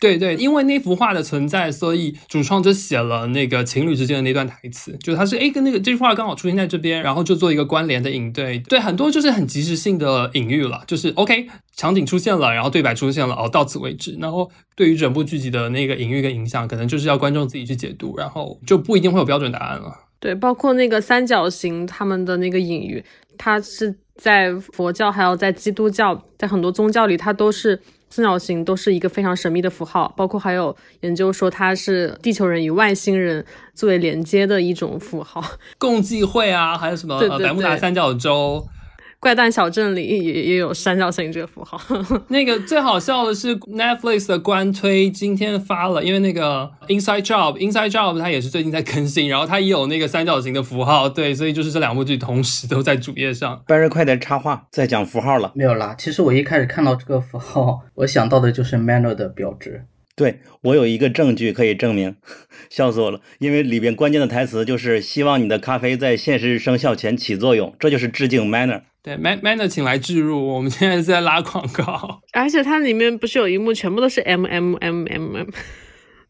对对，因为那幅画的存在，所以主创就写了那个情侣之间的那段台词，就是他是哎跟那个这幅画刚好出现在这边，然后就做一个关联的引对，对，很多就是很及时性的隐喻了，就是 OK 场景出现了，然后对白出现了，哦到此为止，然后对于整部剧集的那个隐喻跟影响，可能就是要观众自己去解读，然后就不一定会有标准答案了。对，包括那个三角形他们的那个隐喻，它是在佛教还有在基督教，在很多宗教里，它都是三角形都是一个非常神秘的符号，包括还有研究说它是地球人与外星人作为连接的一种符号。共济会啊，还有什么百慕达三角洲。怪诞小镇里也也有三角形这个符号。那个最好笑的是 Netflix 的官推今天发了，因为那个 Inside Job Inside Job 它也是最近在更新，然后它也有那个三角形的符号，对，所以就是这两部剧同时都在主页上。班瑞快点插话，再讲符号了。没有啦，其实我一开始看到这个符号，我想到的就是 Manner 的标志。对我有一个证据可以证明，笑死我了。因为里边关键的台词就是希望你的咖啡在现实生效前起作用，这就是致敬 Manner。对，Man Manner 请来置入，我们现在是在拉广告。而且它里面不是有一幕全部都是 M M M M M，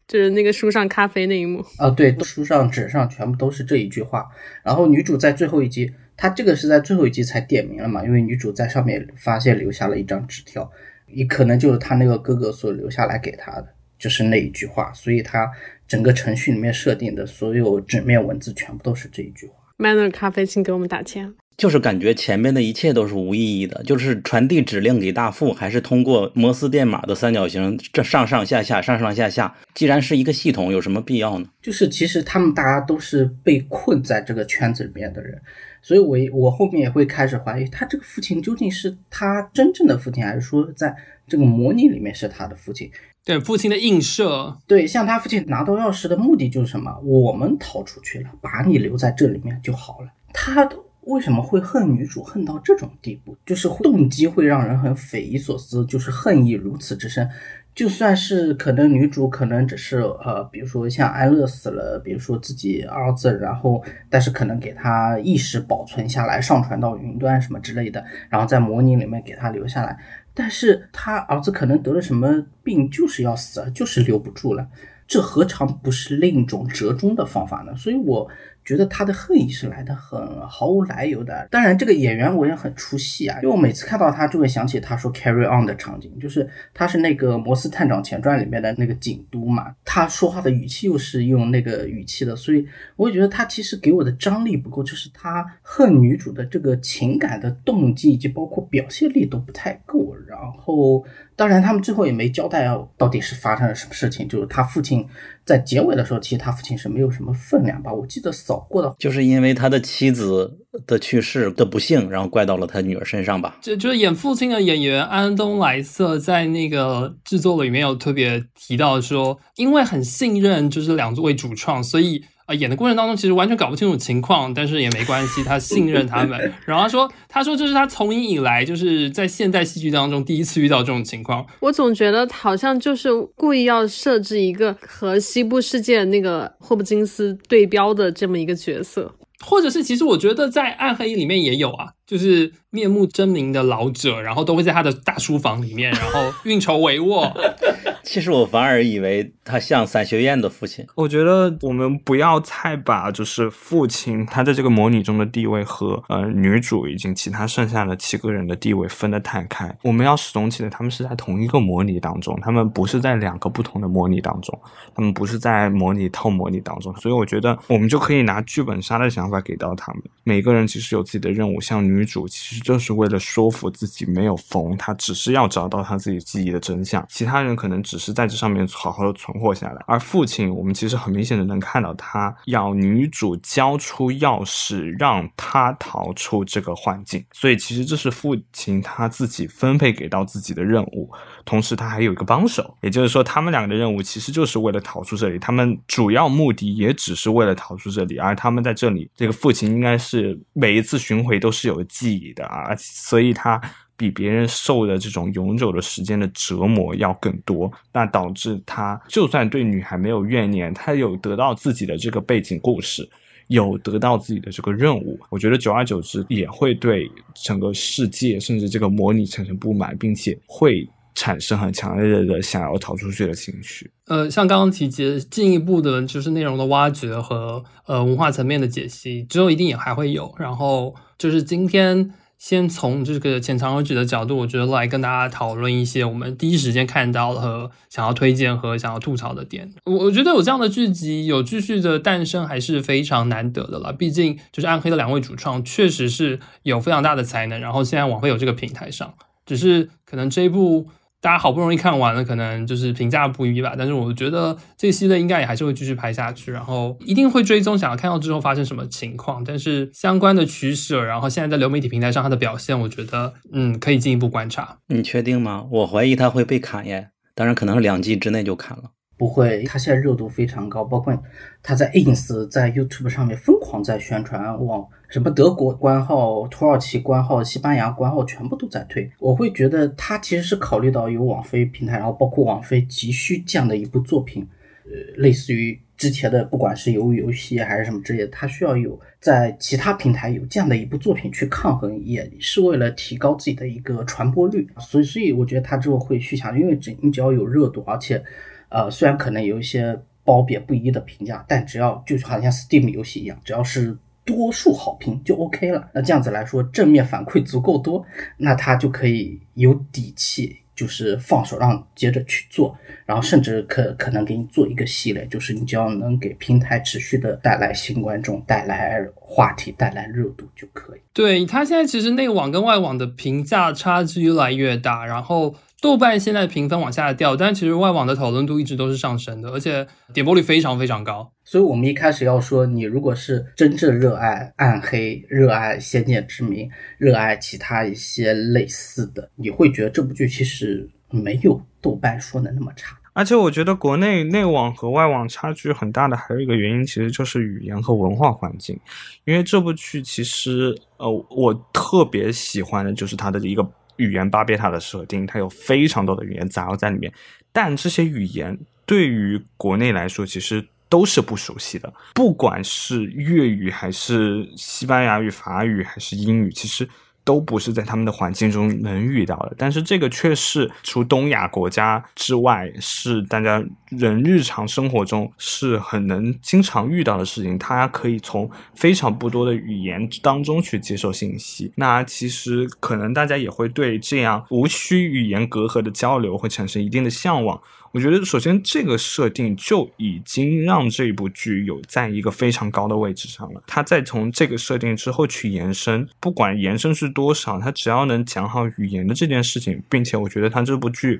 就是那个书上咖啡那一幕。啊，对，书上纸上全部都是这一句话。然后女主在最后一集，她这个是在最后一集才点名了嘛？因为女主在上面发现留下了一张纸条，也可能就是她那个哥哥所留下来给她的，就是那一句话。所以她整个程序里面设定的所有纸面文字全部都是这一句话。Manner 咖啡，请给我们打钱。就是感觉前面的一切都是无意义的，就是传递指令给大副，还是通过摩斯电码的三角形，这上上下下，上上下下。既然是一个系统，有什么必要呢？就是其实他们大家都是被困在这个圈子里面的人，所以我我后面也会开始怀疑，他这个父亲究竟是他真正的父亲，还是说在这个模拟里面是他的父亲？对，父亲的映射，对，像他父亲拿到钥匙的目的就是什么？我们逃出去了，把你留在这里面就好了。他为什么会恨女主恨到这种地步？就是动机会让人很匪夷所思，就是恨意如此之深。就算是可能女主可能只是呃，比如说像安乐死了，比如说自己儿子，然后但是可能给他意识保存下来，上传到云端什么之类的，然后在模拟里面给他留下来。但是他儿子可能得了什么病，就是要死，就是留不住了。这何尝不是另一种折中的方法呢？所以我觉得他的恨意是来的很毫无来由的。当然，这个演员我也很出戏啊，因为我每次看到他就会想起他说 “carry on” 的场景，就是他是那个《摩斯探长前传》里面的那个警督嘛，他说话的语气又是用那个语气的，所以我也觉得他其实给我的张力不够，就是他恨女主的这个情感的动机以及包括表现力都不太够，然后，当然他们最后也没交代到底是发生了什么事情。就是他父亲在结尾的时候，其实他父亲是没有什么分量吧？我记得扫过的，就是因为他的妻子的去世的不幸，然后怪到了他女儿身上吧？就就是演父亲的演员安东莱瑟在那个制作里面有特别提到说，因为很信任就是两位主创，所以。啊，演的过程当中其实完全搞不清楚情况，但是也没关系，他信任他们。然后他说，他说这是他从影以来就是在现代戏剧当中第一次遇到这种情况。我总觉得好像就是故意要设置一个和西部世界那个霍普金斯对标的这么一个角色。或者是，其实我觉得在《暗黑》里面也有啊，就是面目狰狞的老者，然后都会在他的大书房里面，然后运筹帷幄。其实我反而以为他像三学院的父亲。我觉得我们不要太把就是父亲他在这个模拟中的地位和呃女主以及其他剩下的七个人的地位分得太开。我们要始终记得，他们是在同一个模拟当中，他们不是在两个不同的模拟当中，他们不是在模拟套模拟当中。所以我觉得我们就可以拿剧本杀的想法给到他们。每个人其实有自己的任务，像女女主其实就是为了说服自己没有疯，她只是要找到她自己记忆的真相。其他人可能只是在这上面好好的存活下来，而父亲，我们其实很明显的能看到，他要女主交出钥匙，让他逃出这个幻境，所以其实这是父亲他自己分配给到自己的任务，同时他还有一个帮手，也就是说，他们两个的任务其实就是为了逃出这里，他们主要目的也只是为了逃出这里，而他们在这里，这个父亲应该是每一次巡回都是有记忆的啊，所以他。比别人受的这种永久的时间的折磨要更多，那导致他就算对女孩没有怨念，他有得到自己的这个背景故事，有得到自己的这个任务，我觉得久而久之也会对整个世界甚至这个模拟产生不满，并且会产生很强烈的想要逃出去的情绪。呃，像刚刚提及进一步的就是内容的挖掘和呃文化层面的解析，之后一定也还会有。然后就是今天。先从这个浅尝辄止的角度，我觉得来跟大家讨论一些我们第一时间看到和想要推荐和想要吐槽的点。我我觉得有这样的剧集有继续的诞生还是非常难得的了。毕竟就是暗黑的两位主创确实是有非常大的才能，然后现在网飞有这个平台上，只是可能这一部。大家好不容易看完了，可能就是评价不一吧。但是我觉得这系列应该也还是会继续拍下去，然后一定会追踪，想要看到之后发生什么情况。但是相关的取舍，然后现在在流媒体平台上它的表现，我觉得嗯可以进一步观察。你确定吗？我怀疑它会被砍耶。当然可能是两季之内就砍了。不会，它现在热度非常高，包括它在 ins 在 YouTube 上面疯狂在宣传，往什么德国官号、土耳其官号、西班牙官号全部都在推。我会觉得它其实是考虑到有网飞平台，然后包括网飞急需这样的一部作品，呃，类似于之前的不管是鱿鱼游戏还是什么之类的，它需要有在其他平台有这样的一部作品去抗衡，也是为了提高自己的一个传播率。所以，所以我觉得它之后会续下，因为只你只要有热度，而且。呃，虽然可能有一些褒贬不一的评价，但只要就好像 Steam 游戏一样，只要是多数好评就 OK 了。那这样子来说，正面反馈足够多，那他就可以有底气，就是放手让接着去做，然后甚至可可能给你做一个系列，就是你只要能给平台持续的带来新观众、带来话题、带来热度就可以。对他现在其实内网跟外网的评价差距越来越大，然后。豆瓣现在评分往下掉，但其实外网的讨论度一直都是上升的，而且点播率非常非常高。所以，我们一开始要说，你如果是真正热爱暗黑、热爱《仙剑之名》、热爱其他一些类似的，你会觉得这部剧其实没有豆瓣说的那么差。而且，我觉得国内内网和外网差距很大的还有一个原因，其实就是语言和文化环境。因为这部剧其实，呃，我特别喜欢的就是它的一个。语言巴别塔的设定，它有非常多的语言杂糅在里面，但这些语言对于国内来说其实都是不熟悉的，不管是粤语还是西班牙语、法语还是英语，其实。都不是在他们的环境中能遇到的，但是这个却是除东亚国家之外，是大家人日常生活中是很能经常遇到的事情。他可以从非常不多的语言当中去接受信息。那其实可能大家也会对这样无需语言隔阂的交流会产生一定的向往。我觉得，首先这个设定就已经让这部剧有在一个非常高的位置上了。它再从这个设定之后去延伸，不管延伸是。多少，他只要能讲好语言的这件事情，并且我觉得他这部剧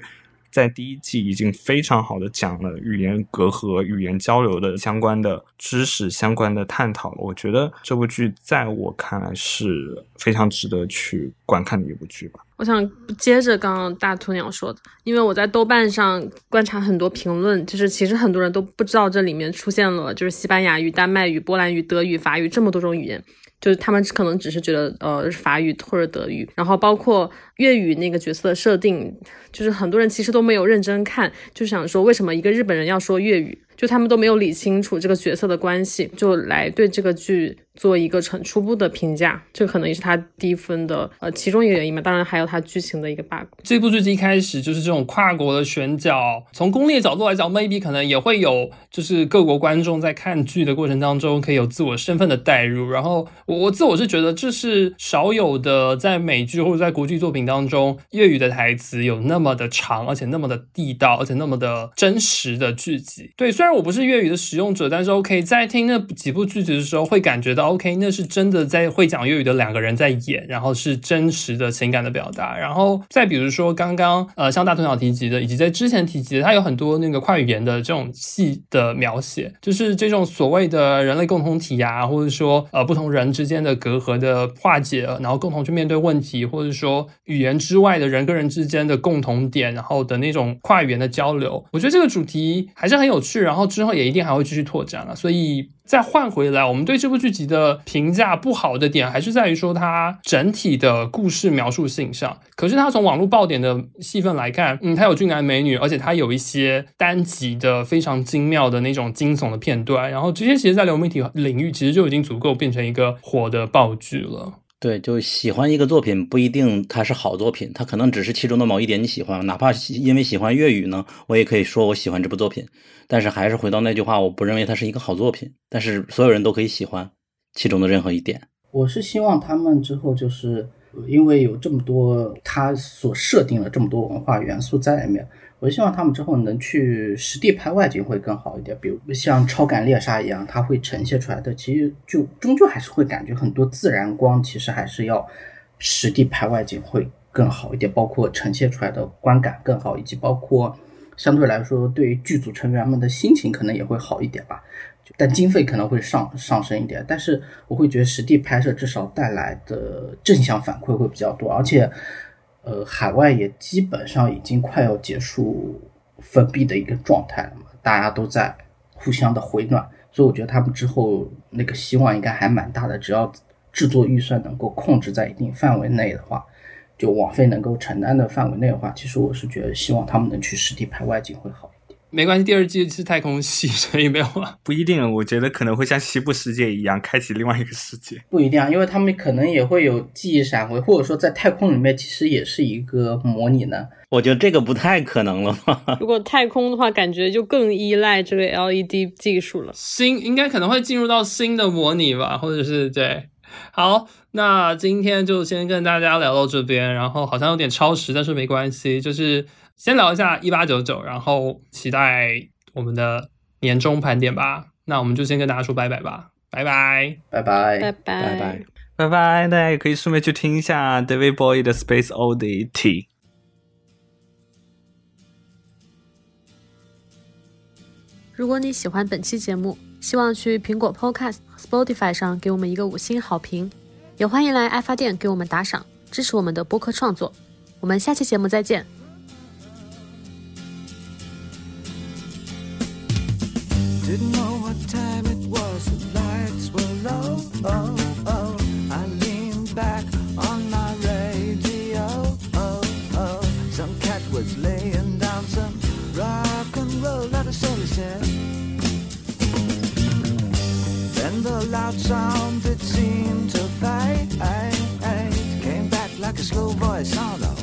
在第一季已经非常好的讲了语言隔阂、语言交流的相关的知识、相关的探讨了。我觉得这部剧在我看来是非常值得去观看的一部剧吧。我想接着刚刚大鸵鸟说的，因为我在豆瓣上观察很多评论，就是其实很多人都不知道这里面出现了就是西班牙语、丹麦语、波兰语、德语、法语这么多种语言。就是他们可能只是觉得呃法语或者德语，然后包括粤语那个角色的设定，就是很多人其实都没有认真看，就想说为什么一个日本人要说粤语，就他们都没有理清楚这个角色的关系，就来对这个剧做一个很初步的评价，这可能也是他低分的呃其中一个原因嘛，当然还有他剧情的一个 bug。这部剧一开始就是这种跨国的选角，从攻略角度来讲，maybe 可能也会有，就是各国观众在看剧的过程当中可以有自我身份的代入。然后我我自我是觉得这是少有的，在美剧或者在国际作品当中，粤语的台词有那么的长，而且那么的地道，而且那么的真实的剧集。对，虽然我不是粤语的使用者，但是 OK，在听那几部剧集的时候，会感觉到 OK，那是真的在会讲粤语的两个人在演，然后是真实的情感的表达。然后再比如说刚刚呃，像大头鸟提及的，以及在之前提及的，它有很多那个跨语言的这种戏的描写，就是这种所谓的人类共同体啊，或者说呃不同人之间的隔阂的化解，然后共同去面对问题，或者说语言之外的人跟人之间的共同点，然后的那种跨语言的交流，我觉得这个主题还是很有趣，然后然后之后也一定还会继续拓展了，所以。再换回来，我们对这部剧集的评价不好的点，还是在于说它整体的故事描述性上。可是它从网络爆点的戏份来看，嗯，它有俊男美女，而且它有一些单集的非常精妙的那种惊悚的片段，然后这些其实，在流媒体领域其实就已经足够变成一个火的爆剧了。对，就喜欢一个作品不一定它是好作品，它可能只是其中的某一点你喜欢，哪怕因为喜欢粤语呢，我也可以说我喜欢这部作品。但是还是回到那句话，我不认为它是一个好作品，但是所有人都可以喜欢其中的任何一点。我是希望他们之后就是因为有这么多他所设定了这么多文化元素在里面。我希望他们之后能去实地拍外景会更好一点，比如像《超感猎杀》一样，它会呈现出来的，其实就终究还是会感觉很多自然光，其实还是要实地拍外景会更好一点，包括呈现出来的观感更好，以及包括相对来说对于剧组成员们的心情可能也会好一点吧。但经费可能会上上升一点，但是我会觉得实地拍摄至少带来的正向反馈会比较多，而且。呃，海外也基本上已经快要结束封闭的一个状态了嘛，大家都在互相的回暖，所以我觉得他们之后那个希望应该还蛮大的。只要制作预算能够控制在一定范围内的话，就网费能够承担的范围内的话，其实我是觉得希望他们能去实地拍外景会好。没关系，第二季是太空系，所以没有了。不一定，我觉得可能会像西部世界一样，开启另外一个世界。不一定啊，因为他们可能也会有记忆闪回，或者说在太空里面其实也是一个模拟呢。我觉得这个不太可能了吧？如果太空的话，感觉就更依赖这个 LED 技术了。新应该可能会进入到新的模拟吧，或者是对。好，那今天就先跟大家聊到这边，然后好像有点超时，但是没关系，就是。先聊一下一八九九，然后期待我们的年终盘点吧。那我们就先跟大家说拜拜吧，拜拜，拜拜，拜拜，拜拜，拜拜。大家也可以顺便去听一下 David Bowie 的 Space Oddity。如果你喜欢本期节目，希望去苹果 Podcast、Spotify 上给我们一个五星好评，也欢迎来爱发电给我们打赏，支持我们的播客创作。我们下期节目再见。Didn't know what time it was, the lights were low. Oh, oh. I leaned back on my radio. Oh, oh. Some cat was laying down some rock and roll that a soul said. Then the loud sound it seemed to fade. Came back like a slow voice oh, on a